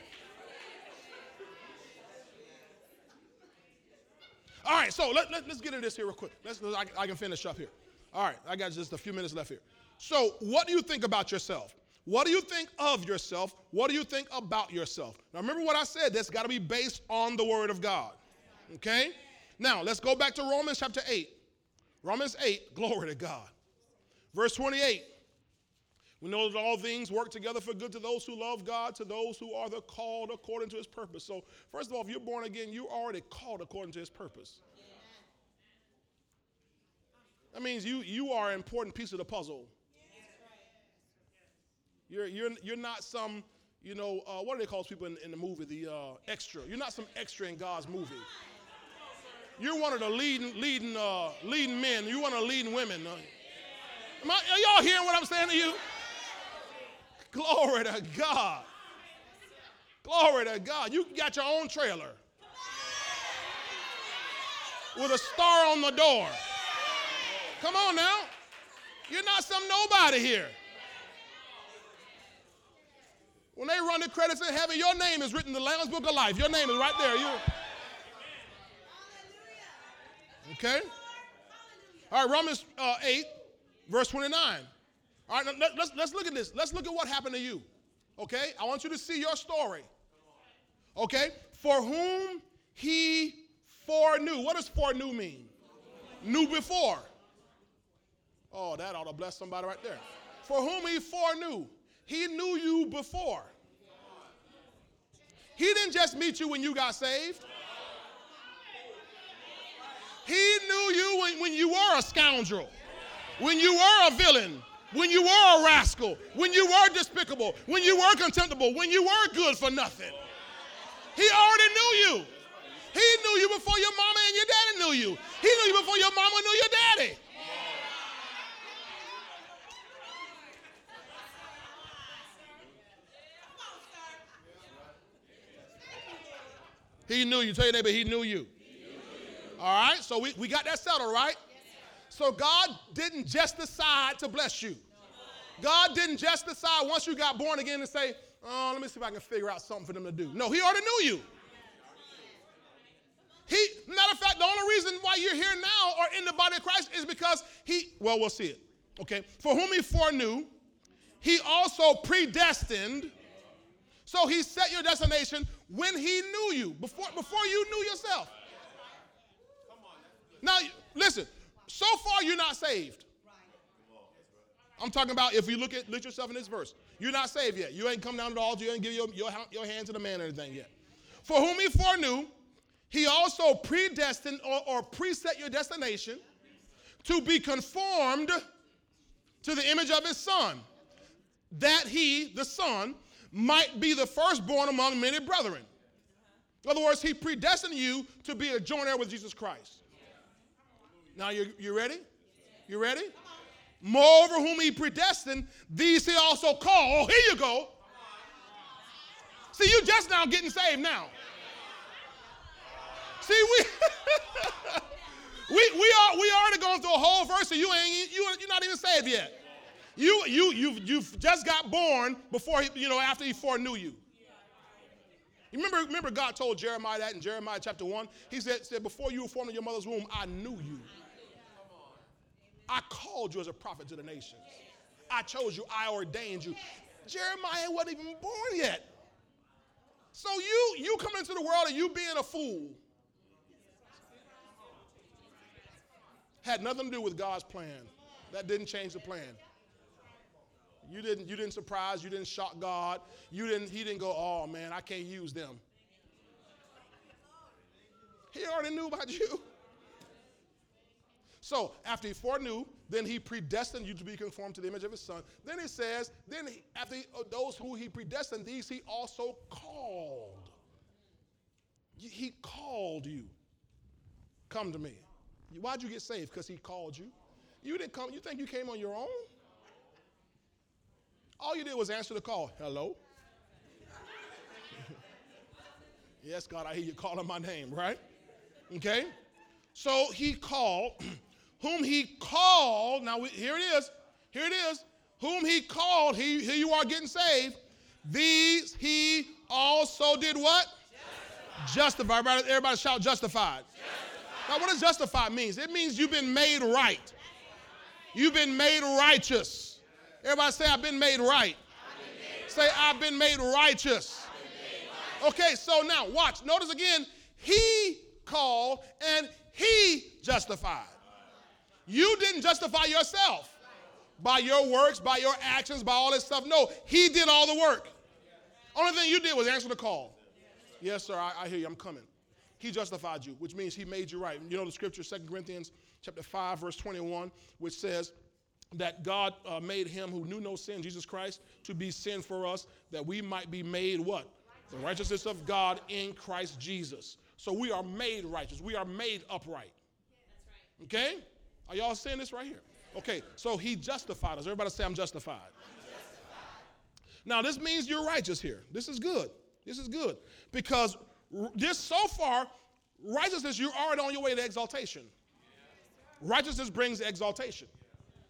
Speaker 1: All right, so let, let, us get into this here real quick. Let's, I, I can finish up here. All right, I got just a few minutes left here. So, what do you think about yourself? What do you think of yourself? What do you think about yourself? Now, remember what I said. That's got to be based on the Word of God. Okay? Now, let's go back to Romans chapter 8. Romans 8, glory to God. Verse 28. We know that all things work together for good to those who love God, to those who are the called according to his purpose. So, first of all, if you're born again, you're already called according to his purpose. That means you, you are an important piece of the puzzle. You're, you're, you're not some, you know, uh, what do they call people in, in the movie? The uh, extra. You're not some extra in God's movie. You're one of the leading, leading, uh, leading men. You're one of the leading women. I, are y'all hearing what I'm saying to you? Glory to God. Glory to God. You got your own trailer with a star on the door. Come on now. You're not some nobody here. When they run the credits in heaven, your name is written in the Lamb's Book of Life. Your name is right there. You, Okay? All right, Romans uh, 8, verse 29. All right, let, let's, let's look at this. Let's look at what happened to you. Okay? I want you to see your story. Okay? For whom he foreknew. What does foreknew mean? Knew before. Oh, that ought to bless somebody right there. For whom he foreknew. He knew you before. He didn't just meet you when you got saved. He knew you when, when you were a scoundrel, when you were a villain, when you were a rascal, when you were despicable, when you were contemptible, when you were good for nothing. He already knew you. He knew you before your mama and your daddy knew you. He knew you before your mama knew your daddy. He knew you. Tell your neighbor, he knew you. All right, so we, we got that settled, right? So God didn't just decide to bless you. God didn't just decide once you got born again to say, oh, let me see if I can figure out something for them to do. No, He already knew you. He, matter of fact, the only reason why you're here now or in the body of Christ is because He, well, we'll see it. Okay, for whom He foreknew, He also predestined. So He set your destination when He knew you, before, before you knew yourself. Now, listen, so far you're not saved. I'm talking about if you look at look yourself in this verse. You're not saved yet. You ain't come down to the altar. You ain't give your, your, your hand to the man or anything yet. For whom he foreknew, he also predestined or, or preset your destination to be conformed to the image of his son, that he, the son, might be the firstborn among many brethren. In other words, he predestined you to be a joint heir with Jesus Christ. Now, you, you ready? You ready? Moreover, whom he predestined, these he also called. Oh, here you go. See, you just now getting saved now. See, we we we are we already going through a whole verse, and you ain't you you're not even saved yet. You you you you've just got born before he, you know after he foreknew you. You remember, remember God told Jeremiah that in Jeremiah chapter 1? He said, said, Before you were formed in your mother's womb, I knew you. I called you as a prophet to the nations. I chose you, I ordained you. Jeremiah wasn't even born yet. So you you come into the world and you being a fool had nothing to do with God's plan. That didn't change the plan. You didn't, you didn't surprise, you didn't shock God. You didn't, he didn't go, oh man, I can't use them. He already knew about you. So after he foreknew, then he predestined you to be conformed to the image of his son. Then he says, then he, after he, uh, those who he predestined, these he also called. He called you. Come to me. Why'd you get saved? Because he called you. You didn't come, you think you came on your own? All you did was answer the call. Hello? yes, God, I hear you calling my name, right? Okay? So he called, whom he called, now we, here it is, here it is, whom he called, he, here you are getting saved, these he also did what? Justify. Everybody, everybody shout justified. justified. Now, what does justified means? It means you've been made right. You've been made righteous. Everybody say, I've been made right. Been made say, I've been made righteous. Been made okay, so now watch. Notice again, he called and he justified. You didn't justify yourself by your works, by your actions, by all this stuff. No, he did all the work. Only thing you did was answer the call. Yes, sir, I, I hear you. I'm coming. He justified you, which means he made you right. You know the scripture, 2 Corinthians chapter 5, verse 21, which says that God uh, made him who knew no sin, Jesus Christ, to be sin for us, that we might be made what? The righteousness of God in Christ Jesus. So we are made righteous. We are made upright. Okay? Are y'all seeing this right here? Okay, so he justified us. Everybody say, I'm justified. I'm justified. Now, this means you're righteous here. This is good. This is good. Because this so far, righteousness, you're already on your way to exaltation. Righteousness brings exaltation.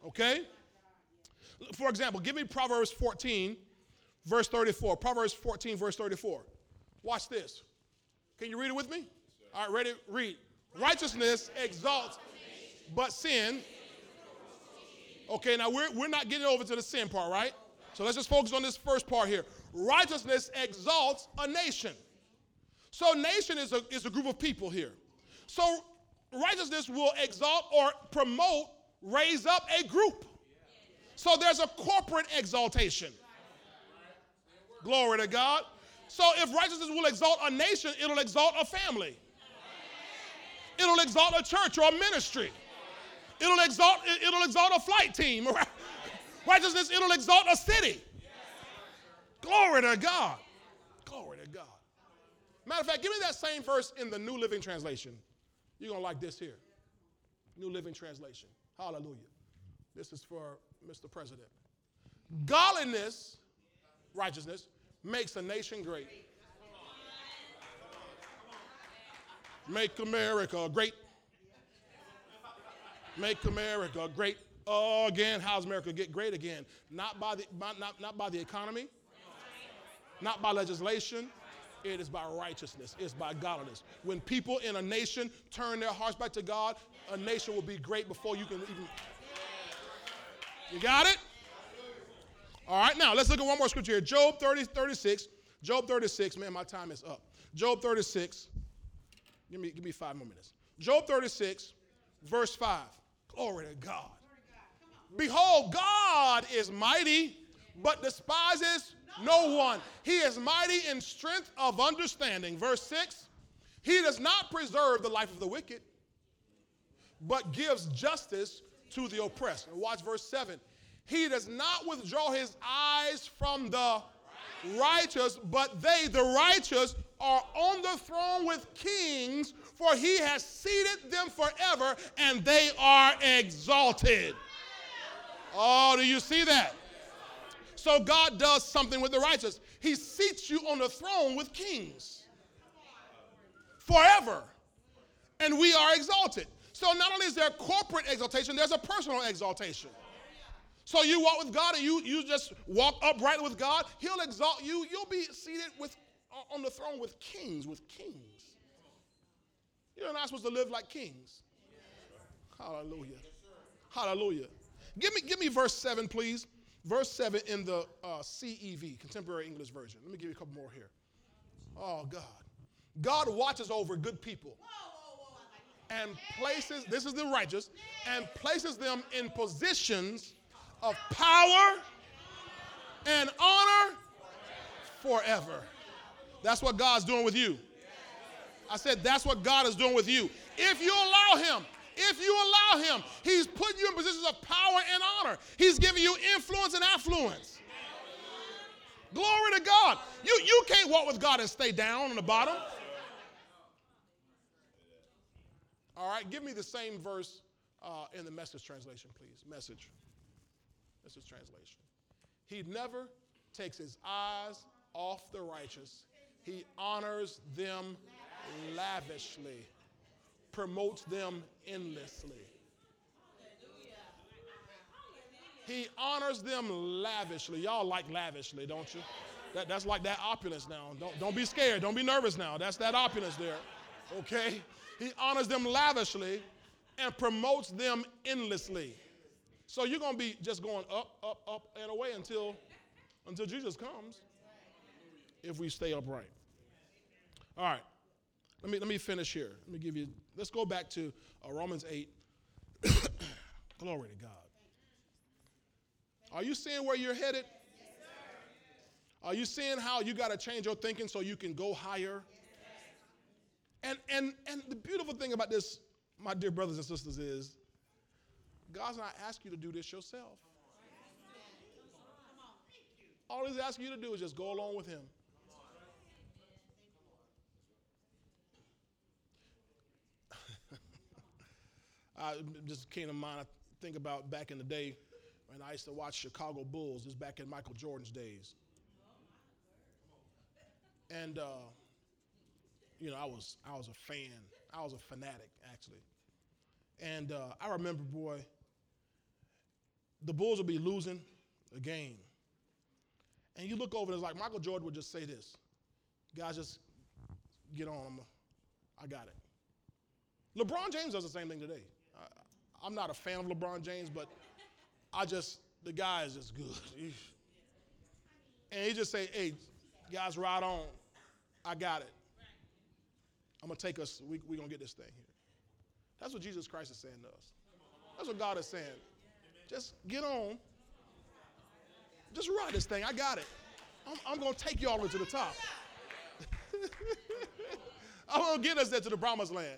Speaker 1: Okay? For example, give me Proverbs 14, verse 34. Proverbs 14, verse 34. Watch this. Can you read it with me? All right, ready? Read. Righteousness exalts, but sin. Okay, now we're, we're not getting over to the sin part, right? So let's just focus on this first part here. Righteousness exalts a nation. So, nation is a, is a group of people here. So, righteousness will exalt or promote, raise up a group. So, there's a corporate exaltation. Glory to God. So, if righteousness will exalt a nation, it'll exalt a family, it'll exalt a church or a ministry, it'll exalt, it'll exalt a flight team. Righteousness, it'll exalt a city. Glory to God. Glory to God. Matter of fact, give me that same verse in the New Living Translation. You're going to like this here. New Living Translation. Hallelujah. This is for Mr. President. Godliness, righteousness, makes a nation great. Make America great. Make America great again. How's America get great again? Not by the, by, not, not by the economy, not by legislation. It is by righteousness. It's by godliness. When people in a nation turn their hearts back to God, a nation will be great before you can even. You got it? All right, now let's look at one more scripture here. Job 30, 36. Job 36, man, my time is up. Job 36. Give me, give me five more minutes. Job 36, verse 5. Glory to God. Behold, God is mighty, but despises no one. He is mighty in strength of understanding. Verse 6 He does not preserve the life of the wicked, but gives justice to the oppressed. Watch verse 7 He does not withdraw his eyes from the righteous, but they, the righteous, are on the throne with kings, for he has seated them forever, and they are exalted. Oh, do you see that? So God does something with the righteous. He seats you on the throne with kings forever. And we are exalted. So not only is there corporate exaltation, there's a personal exaltation. So you walk with God and you, you just walk upright with God, He'll exalt you. You'll be seated with, on the throne with kings, with kings. You're not supposed to live like kings. Hallelujah. Hallelujah. Give me, give me verse 7, please. Verse 7 in the uh, CEV, Contemporary English Version. Let me give you a couple more here. Oh, God. God watches over good people and places, this is the righteous, and places them in positions of power and honor forever. That's what God's doing with you. I said, that's what God is doing with you. If you allow Him, if you allow Him, He's putting you in positions of power and honor. He's giving you influence and affluence. Glory to God. You, you can't walk with God and stay down on the bottom. All right, give me the same verse uh, in the message translation, please. Message. Message translation. He never takes his eyes off the righteous, he honors them lavishly, promotes them endlessly. He honors them lavishly. Y'all like lavishly, don't you? That, that's like that opulence now. Don't, don't be scared. Don't be nervous now. That's that opulence there. Okay? He honors them lavishly and promotes them endlessly. So you're going to be just going up, up, up, and away until, until Jesus comes if we stay upright. All right. Let me, let me finish here. Let me give you, let's go back to uh, Romans 8. Glory to God. Are you seeing where you're headed? Are you seeing how you got to change your thinking so you can go higher? And, and, and the beautiful thing about this, my dear brothers and sisters, is God's not asking you to do this yourself. All He's asking you to do is just go along with Him. I just came to mind. I think about back in the day when I used to watch Chicago Bulls. This back in Michael Jordan's days, and uh, you know I was I was a fan. I was a fanatic actually, and uh, I remember, boy, the Bulls would be losing a game, and you look over and it's like Michael Jordan would just say this, "Guys, just get on. I got it." LeBron James does the same thing today. I'm not a fan of LeBron James, but I just, the guy is just good. And he just say, hey, guys, ride on. I got it. I'm going to take us, we're we going to get this thing here. That's what Jesus Christ is saying to us. That's what God is saying. Just get on. Just ride this thing. I got it. I'm, I'm going to take you all into the top. I'm going to get us there to the promised land.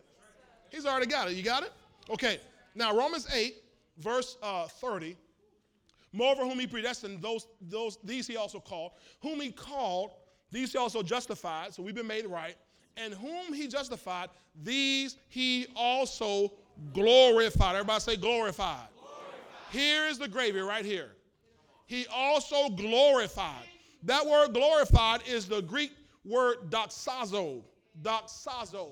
Speaker 1: He's already got it. You got it? Okay. Now, Romans 8, verse uh, 30. Moreover, whom he predestined, those, those, these he also called. Whom he called, these he also justified. So we've been made right. And whom he justified, these he also glorified. Everybody say glorified. glorified. Here is the gravy right here. He also glorified. That word glorified is the Greek word doxazo. Doxazo.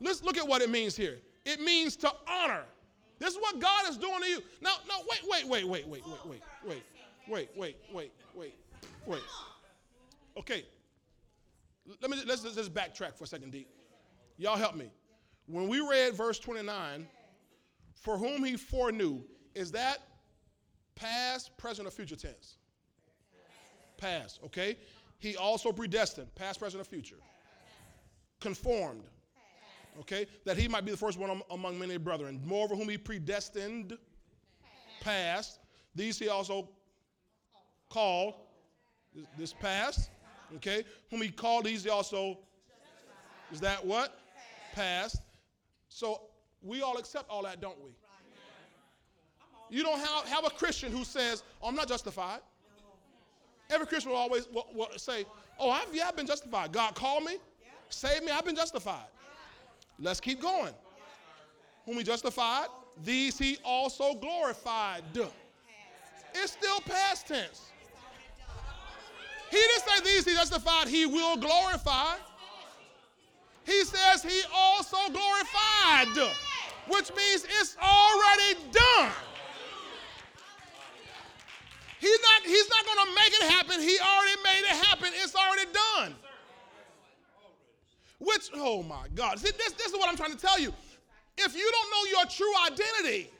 Speaker 1: Let's look at what it means here. It means to honor. This is what God is doing to you. Now, no, wait, wait, wait, wait, wait, wait, wait, wait, wait, wait, wait, wait, wait. Okay. Let me let's, let's just backtrack for a second, D. Y'all help me. When we read verse 29, for whom he foreknew, is that past, present, or future tense? Past, okay? He also predestined, past, present, or future. Conformed, okay, that he might be the first one among many brethren. Moreover, whom he predestined, past, these he also called, this past, okay, whom he called, these he also, is that what? Past. So we all accept all that, don't we? You don't have, have a Christian who says, oh, I'm not justified. Every Christian will always will, will say, Oh, I've, yeah, I've been justified. God called me, saved me, I've been justified. Let's keep going. Whom he justified, these he also glorified. It's still past tense. He didn't say these he justified, he will glorify. He says he also glorified, which means it's already done. He's not, he's not going to make it happen. He already made it happen. It's already done. Which, oh my God. See, this, this is what I'm trying to tell you. If you don't know your true identity,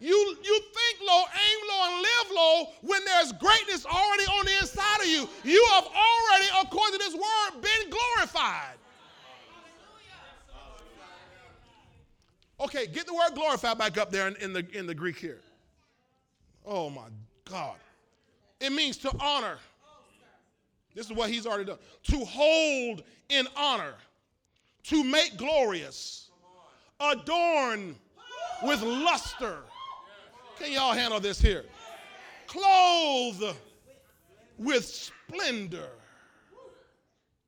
Speaker 1: you, you think low, aim low, and live low when there's greatness already on the inside of you. You have already, according to this word, been glorified. Okay, get the word glorified back up there in, in, the, in the Greek here. Oh my God. It means to honor. This is what he's already done. To hold in honor, to make glorious, adorn with luster. Can y'all handle this here? Clothe with splendor.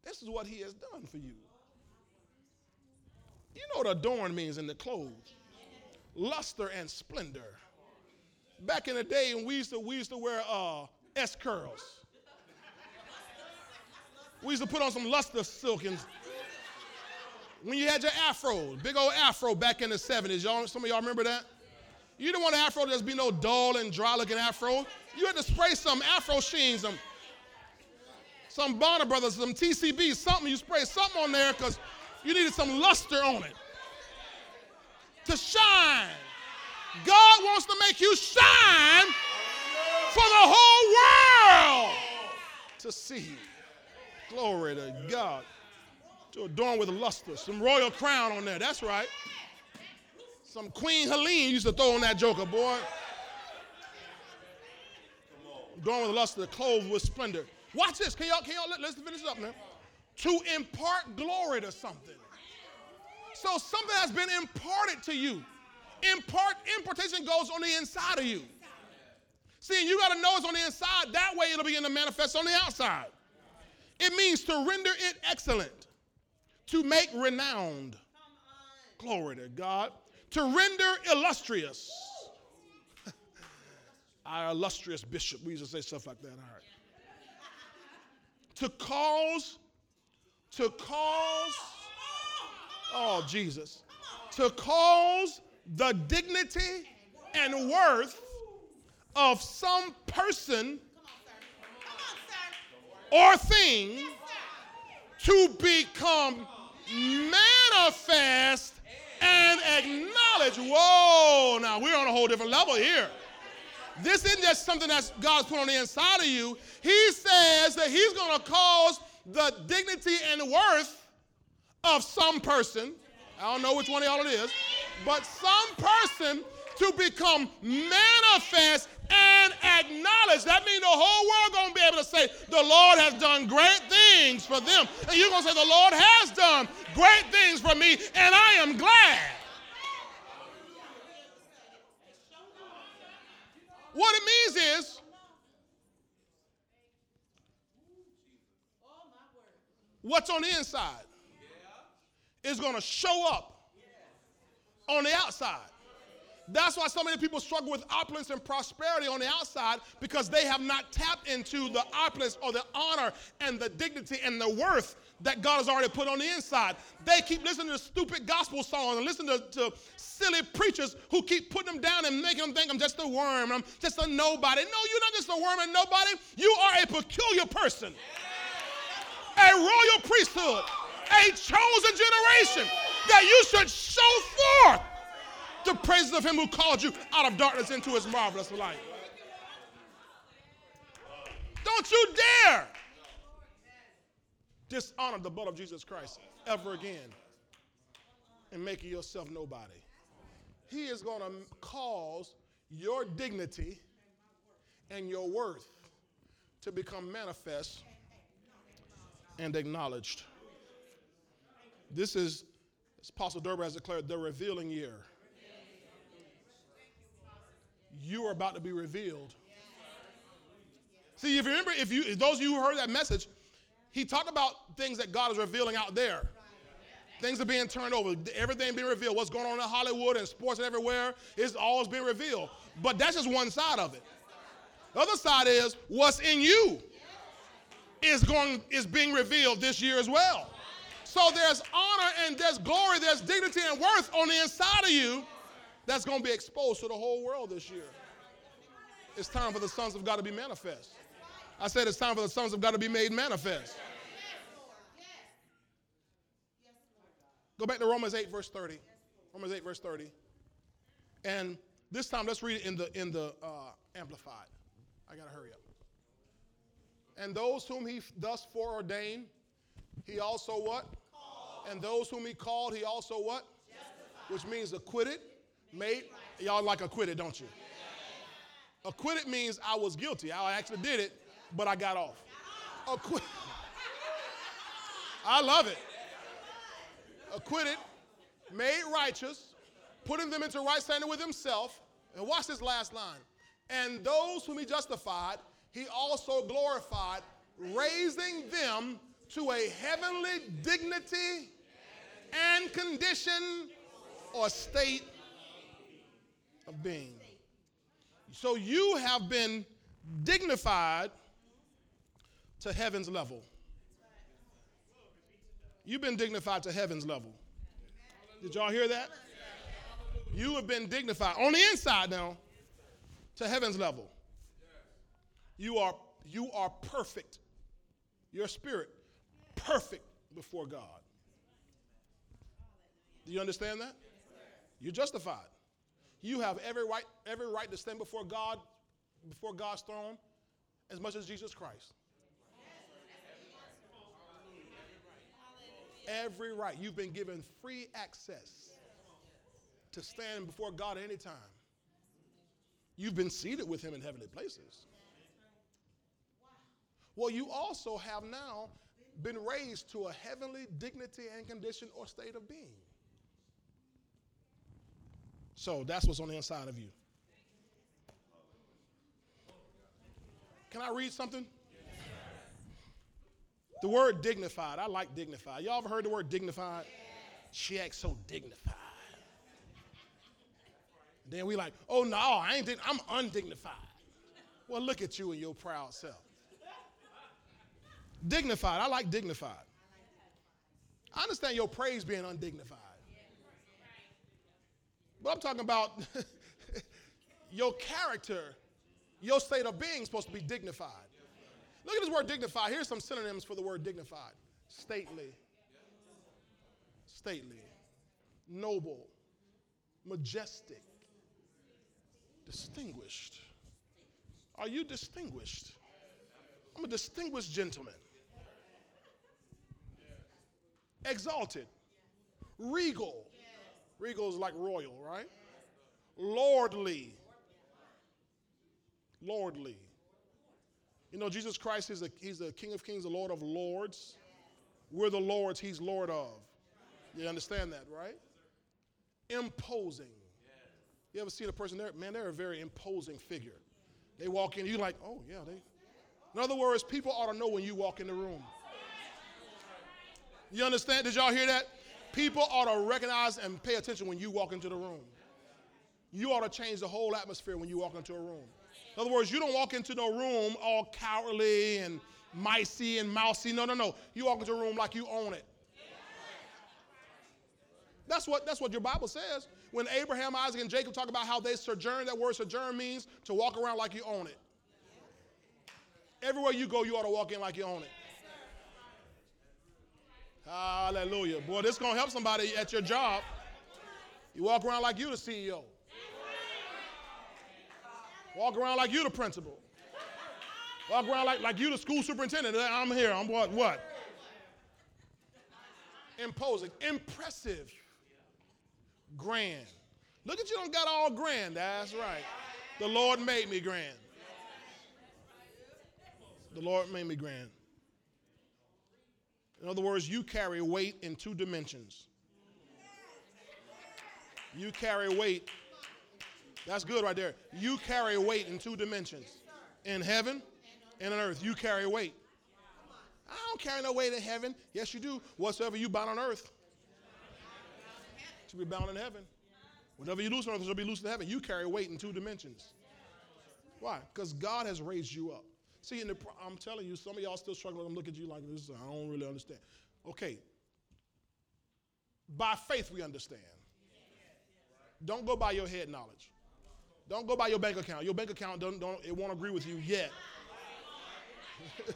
Speaker 1: This is what he has done for you. You know what adorn means in the clothes luster and splendor. Back in the day, when we used to, we used to wear uh, S curls. We used to put on some luster silk and when you had your afro, big old afro back in the 70s. Y'all, some of y'all remember that? You didn't want an afro to just be no dull and dry looking afro. You had to spray some afro sheen, some, some Bronner Brothers, some TCB, something. You spray something on there because you needed some luster on it to shine. God wants to make you shine for the whole world to see. Glory to God. To adorn with luster. Some royal crown on there. That's right. Some Queen Helene used to throw on that joker, boy. Adorn with luster, clothed with splendor. Watch this. Can y'all, can y'all let, us finish up now. To impart glory to something. So something has been imparted to you. Impart, impartation goes on the inside of you. See, you got to know it's on the inside. That way it'll begin to manifest on the outside. It means to render it excellent, to make renowned. Glory to God. To render illustrious. Our illustrious bishop, we used to say stuff like that. All right. To cause, to cause, oh, Jesus. To cause the dignity and worth of some person or thing to become manifest and acknowledge. Whoa, now we're on a whole different level here. This isn't just something that God's put on the inside of you. He says that He's going to cause the dignity and worth of some person. I don't know which one of y'all it is, but some person to become manifest and acknowledge. That means the whole world gonna be able to say, the Lord has done great things for them. And you're gonna say, the Lord has done great things for me, and I am glad. What it means is, what's on the inside is going to show up on the outside. That's why so many people struggle with opulence and prosperity on the outside because they have not tapped into the opulence or the honor and the dignity and the worth that God has already put on the inside. They keep listening to stupid gospel songs and listening to, to silly preachers who keep putting them down and making them think I'm just a worm, I'm just a nobody. No, you're not just a worm and nobody. You are a peculiar person, a royal priesthood, a chosen generation that you should show forth the praises of him who called you out of darkness into his marvelous light. Don't you dare dishonor the blood of Jesus Christ ever again and make yourself nobody. He is going to cause your dignity and your worth to become manifest and acknowledged. This is, as Apostle Durban has declared, the revealing year. You are about to be revealed. See, if you remember, if you those of you who heard that message, he talked about things that God is revealing out there. Things are being turned over, everything being revealed. What's going on in Hollywood and sports and everywhere is always being revealed. But that's just one side of it. The other side is what's in you is going is being revealed this year as well. So there's honor and there's glory, there's dignity and worth on the inside of you that's going to be exposed to the whole world this year. It's time for the sons of God to be manifest. I said it's time for the sons of God to be made manifest. Go back to Romans 8, verse 30. Romans 8, verse 30. And this time, let's read it in the, in the uh, Amplified. I got to hurry up. And those whom he thus foreordained, he also what? Called. And those whom he called, he also what? Justified. Which means acquitted, made. Y'all like acquitted, don't you? Acquitted means I was guilty. I actually did it, but I got off. Acquitted. I love it acquitted, made righteous, putting them into right standing with himself. And watch this last line. And those whom he justified, he also glorified, raising them to a heavenly dignity and condition or state of being. So you have been dignified to heaven's level. You've been dignified to heaven's level. Did y'all hear that? You have been dignified on the inside now to heaven's level. You are you are perfect. Your spirit perfect before God. Do you understand that? You're justified. You have every right every right to stand before God before God's throne as much as Jesus Christ. every right. You've been given free access to stand before God at any time. You've been seated with Him in heavenly places. Well, you also have now been raised to a heavenly dignity and condition or state of being. So that's what's on the inside of you. Can I read something? The word dignified, I like dignified. Y'all ever heard the word dignified? She acts so dignified. Then we like, oh no, I ain't, I'm undignified. Well, look at you and your proud self. Dignified, I like dignified. I understand your praise being undignified. But I'm talking about your character, your state of being supposed to be dignified. Look at this word dignified. Here's some synonyms for the word dignified stately, stately, noble, majestic, distinguished. Are you distinguished? I'm a distinguished gentleman. Exalted, regal. Regal is like royal, right? Lordly. Lordly. You know, Jesus Christ is a, he's the King of Kings, the Lord of Lords. We're the Lords, he's Lord of. You understand that, right? Imposing. You ever seen a person there? Man, they're a very imposing figure. They walk in, you're like, oh, yeah, they. In other words, people ought to know when you walk in the room. You understand? Did y'all hear that? People ought to recognize and pay attention when you walk into the room. You ought to change the whole atmosphere when you walk into a room. In other words, you don't walk into no room all cowardly and micey and mousy. No, no, no. You walk into a room like you own it. That's what, that's what your Bible says. When Abraham, Isaac, and Jacob talk about how they sojourn, that word sojourn means to walk around like you own it. Everywhere you go, you ought to walk in like you own it. Hallelujah. Boy, this is going to help somebody at your job. You walk around like you the CEO. Walk around like you the principal. Walk around like, like you the school superintendent. Uh, I'm here. I'm what? What? Imposing. Impressive. Grand. Look at you, don't got all grand. That's right. The Lord made me grand. The Lord made me grand. In other words, you carry weight in two dimensions. You carry weight. That's good right there. You carry weight in two dimensions. In heaven and on earth. You carry weight. I don't carry no weight in heaven. Yes, you do. Whatsoever you bound on earth to be bound in heaven. Whatever you loose on earth shall be loose in heaven. You carry weight in two dimensions. Why? Because God has raised you up. See, the, I'm telling you, some of y'all still struggling. I'm looking at you like this. I don't really understand. Okay. By faith, we understand. Don't go by your head knowledge. Don't go by your bank account. Your bank account don't, don't it won't agree with you yet.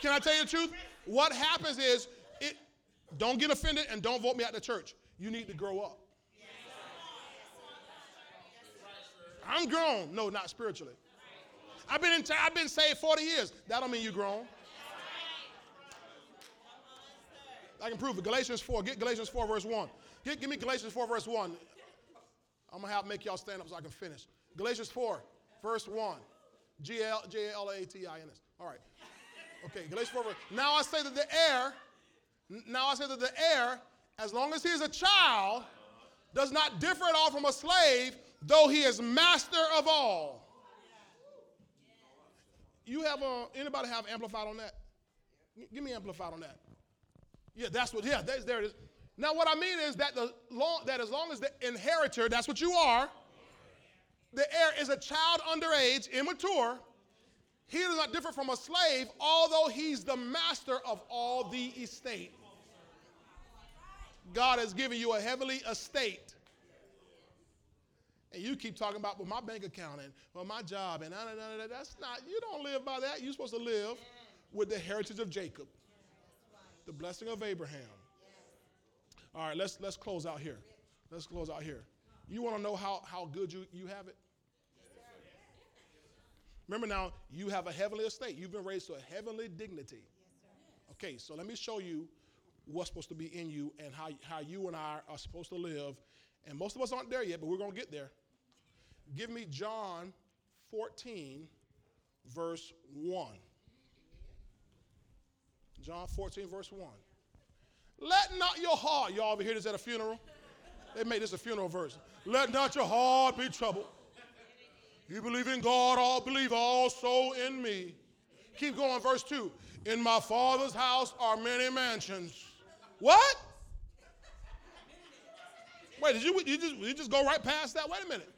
Speaker 1: Can I tell you the truth? What happens is it don't get offended and don't vote me out of the church. You need to grow up. I'm grown. No, not spiritually. I've been in t- I've been saved 40 years. That don't mean you're grown. I can prove it. Galatians 4. Get Galatians 4, verse 1. Get, give me Galatians 4, verse 1. I'm going to have make y'all stand up so I can finish. Galatians 4, verse 1. G L J L A T I N S. All right. Okay, Galatians 4, verse. Now I say that the heir, now I say that the heir, as long as he is a child, does not differ at all from a slave, though he is master of all. You have a, anybody have amplified on that? Give me amplified on that. Yeah, that's what, yeah, there's, there it is. Now, what I mean is that, the long, that as long as the inheritor, that's what you are, the heir is a child underage, immature, he does not differ from a slave, although he's the master of all the estate. God has given you a heavenly estate. And you keep talking about, well, my bank account and well, my job, and that's not, you don't live by that. You're supposed to live with the heritage of Jacob, the blessing of Abraham. All right, let's, let's close out here. Let's close out here. You want to know how, how good you, you have it? Remember now, you have a heavenly estate. You've been raised to a heavenly dignity. Okay, so let me show you what's supposed to be in you and how, how you and I are supposed to live. And most of us aren't there yet, but we're going to get there. Give me John 14, verse 1. John 14, verse 1. Let not your heart, y'all ever hear this at a funeral? They made this a funeral verse. Let not your heart be troubled. You believe in God, all believe also in me. Keep going, verse 2. In my father's house are many mansions. What? Wait, did you, you, just, you just go right past that? Wait a minute.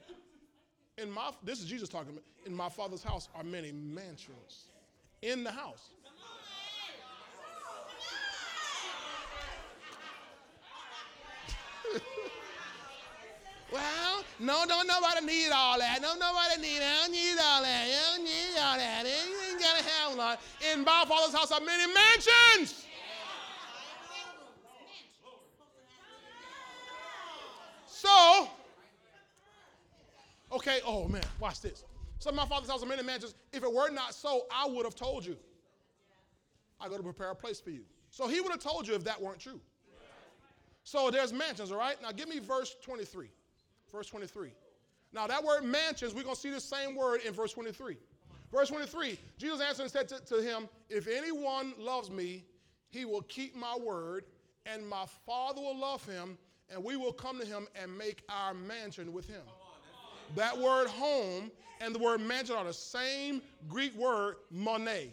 Speaker 1: In my, this is Jesus talking. In my father's house are many mansions. In the house. well, no, don't nobody need all that. No, nobody need. I don't need all that. I don't need all that. You ain't gotta have a lot. In my father's house are many mansions. So, okay, oh man, watch this. Some of my father's house many mansions. If it were not so, I would have told you. I go to prepare a place for you. So he would have told you if that weren't true. So there's mansions, all right? Now give me verse 23. Verse 23. Now that word mansions, we're going to see the same word in verse 23. Verse 23, Jesus answered and said to, to him, If anyone loves me, he will keep my word, and my Father will love him, and we will come to him and make our mansion with him. That word home and the word mansion are the same Greek word money.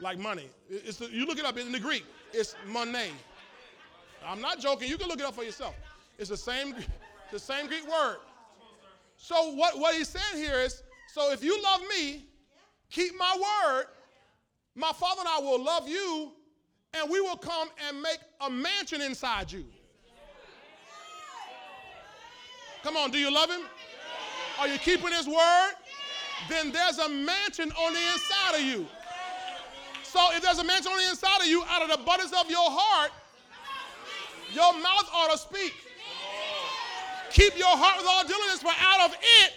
Speaker 1: Like money. It's the, you look it up in the Greek, it's money. I'm not joking, you can look it up for yourself. It's the same, the same Greek word. So what, what he's saying here is, so if you love me, keep my word, my father and I will love you, and we will come and make a mansion inside you. Come on, do you love him? Are you keeping his word? Then there's a mansion on the inside of you. So if there's a mansion on the inside of you, out of the abundance of your heart, your mouth ought to speak. Keep your heart with all diligence, for out of it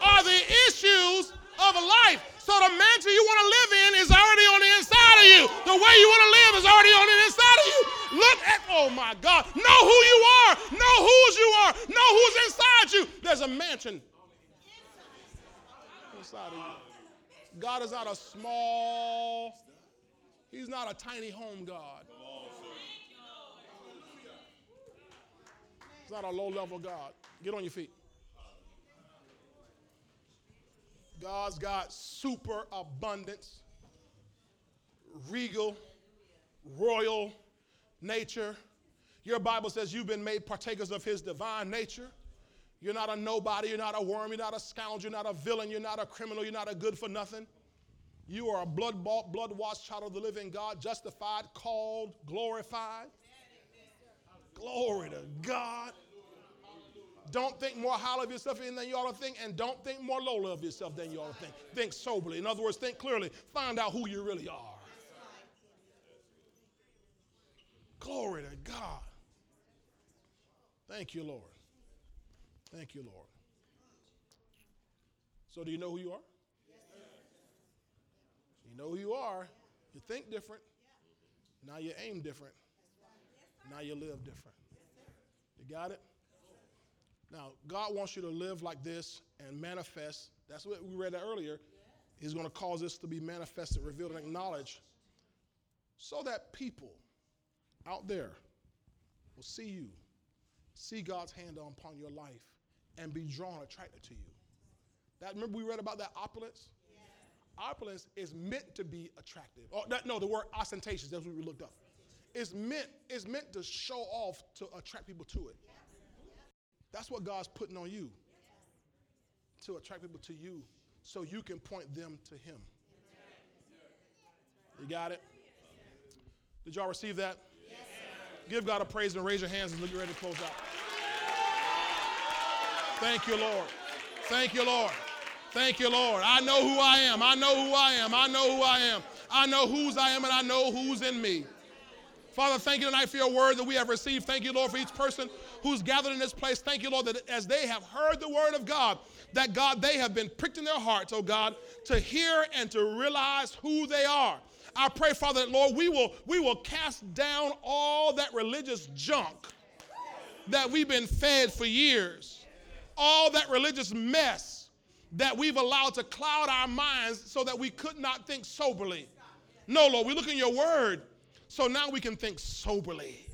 Speaker 1: are the issues of life. So the mansion you want to live in is already on the inside of you. The way you want to live is already on the inside of you. Look at, oh my God, know who you are, know whose you are, know who's inside you. There's a mansion inside of you. God is not a small, He's not a tiny home God. He's not a low level God. Get on your feet. God's got super abundance, regal, royal nature. Your Bible says you've been made partakers of his divine nature. You're not a nobody, you're not a worm, you're not a scoundrel, you're not a villain, you're not a criminal, you're not a good for nothing. You are a blood bought, blood washed child of the living God, justified, called, glorified. Glory to God. Don't think more highly of yourself than you ought to think, and don't think more lowly of yourself than you ought to think. Think soberly. In other words, think clearly. Find out who you really are. Glory to God. Thank you, Lord. Thank you, Lord. So, do you know who you are? You know who you are. You think different. Now you aim different. Now you live different. You got it? Now, God wants you to live like this and manifest. That's what we read earlier. He's going to cause this to be manifested, revealed, and acknowledged so that people out there will see you, see God's hand upon your life, and be drawn, attracted to you. That remember we read about that opulence? Opulence is meant to be attractive. Oh, that, no, the word ostentatious, that's what we looked up. It's meant, it's meant to show off to attract people to it. That's what God's putting on you to attract people to you so you can point them to Him. You got it? Did y'all receive that? Give God a praise and raise your hands and look ready to close out. Thank you, Lord. Thank you, Lord. Thank you, Lord. I know who I am. I know who I am. I know who I am. I know whose I am and I know who's in me. Father, thank you tonight for your word that we have received. Thank you, Lord, for each person who's gathered in this place. Thank you, Lord, that as they have heard the word of God, that God, they have been pricked in their hearts, oh God, to hear and to realize who they are. I pray, Father, that Lord, we will, we will cast down all that religious junk that we've been fed for years, all that religious mess that we've allowed to cloud our minds so that we could not think soberly. No, Lord, we look in your word so now we can think soberly.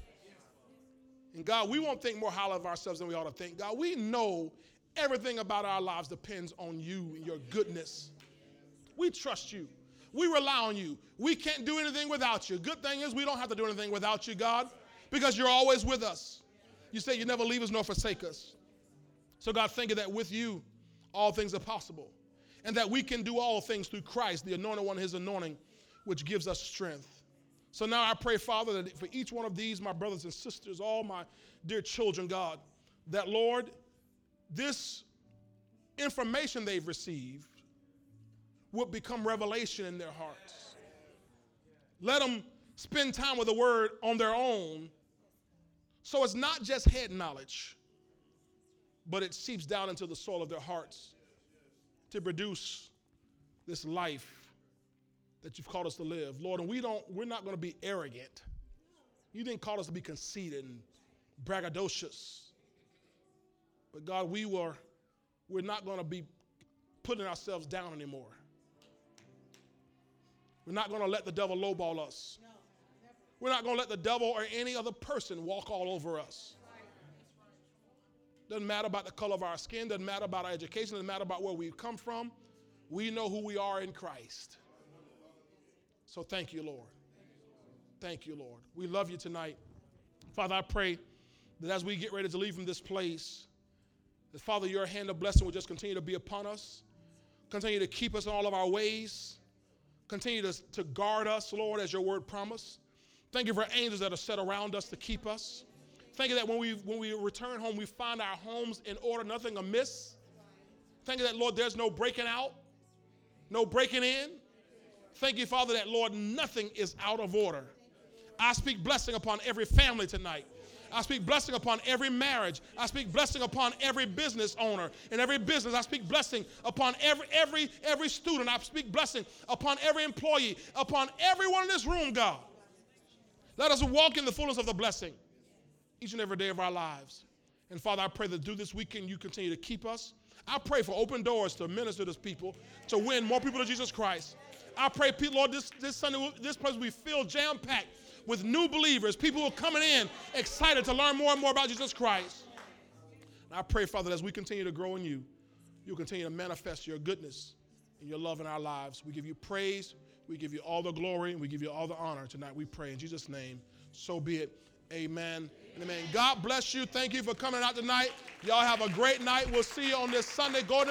Speaker 1: And God, we won't think more highly of ourselves than we ought to think. God, we know everything about our lives depends on you and your goodness. We trust you. We rely on you. We can't do anything without you. Good thing is, we don't have to do anything without you, God, because you're always with us. You say you never leave us nor forsake us. So, God, thank you that with you, all things are possible. And that we can do all things through Christ, the anointed one, his anointing, which gives us strength. So now I pray, Father, that for each one of these, my brothers and sisters, all my dear children, God, that, Lord, this information they've received would become revelation in their hearts. Let them spend time with the word on their own so it's not just head knowledge, but it seeps down into the soil of their hearts to produce this life that you've called us to live. Lord, and we don't, we're not going to be arrogant. You didn't call us to be conceited and braggadocious. But God, we were, we're not going to be putting ourselves down anymore. We're not going to let the devil lowball us. We're not going to let the devil or any other person walk all over us. Doesn't matter about the color of our skin, doesn't matter about our education, doesn't matter about where we've come from. We know who we are in Christ. So thank you, Lord. Thank you, Lord. We love you tonight. Father, I pray that as we get ready to leave from this place, that Father, your hand of blessing will just continue to be upon us, continue to keep us in all of our ways, continue to, to guard us, Lord, as your word promised. Thank you for angels that are set around us to keep us. Thank you that when we when we return home, we find our homes in order, nothing amiss. Thank you that, Lord, there's no breaking out, no breaking in. Thank you, Father, that, Lord, nothing is out of order. I speak blessing upon every family tonight. I speak blessing upon every marriage. I speak blessing upon every business owner and every business. I speak blessing upon every every every student. I speak blessing upon every employee, upon everyone in this room, God. Let us walk in the fullness of the blessing each and every day of our lives. And Father, I pray that through this weekend you continue to keep us. I pray for open doors to minister to people, to win more people to Jesus Christ. I pray, Lord, this, this Sunday, this place will be filled jam packed with new believers, people who are coming in excited to learn more and more about Jesus Christ. And I pray, Father, that as we continue to grow in you, you'll continue to manifest your goodness and your love in our lives. We give you praise, we give you all the glory, and we give you all the honor tonight. We pray in Jesus' name. So be it. Amen. Amen. God bless you. Thank you for coming out tonight. Y'all have a great night. We'll see you on this Sunday. Go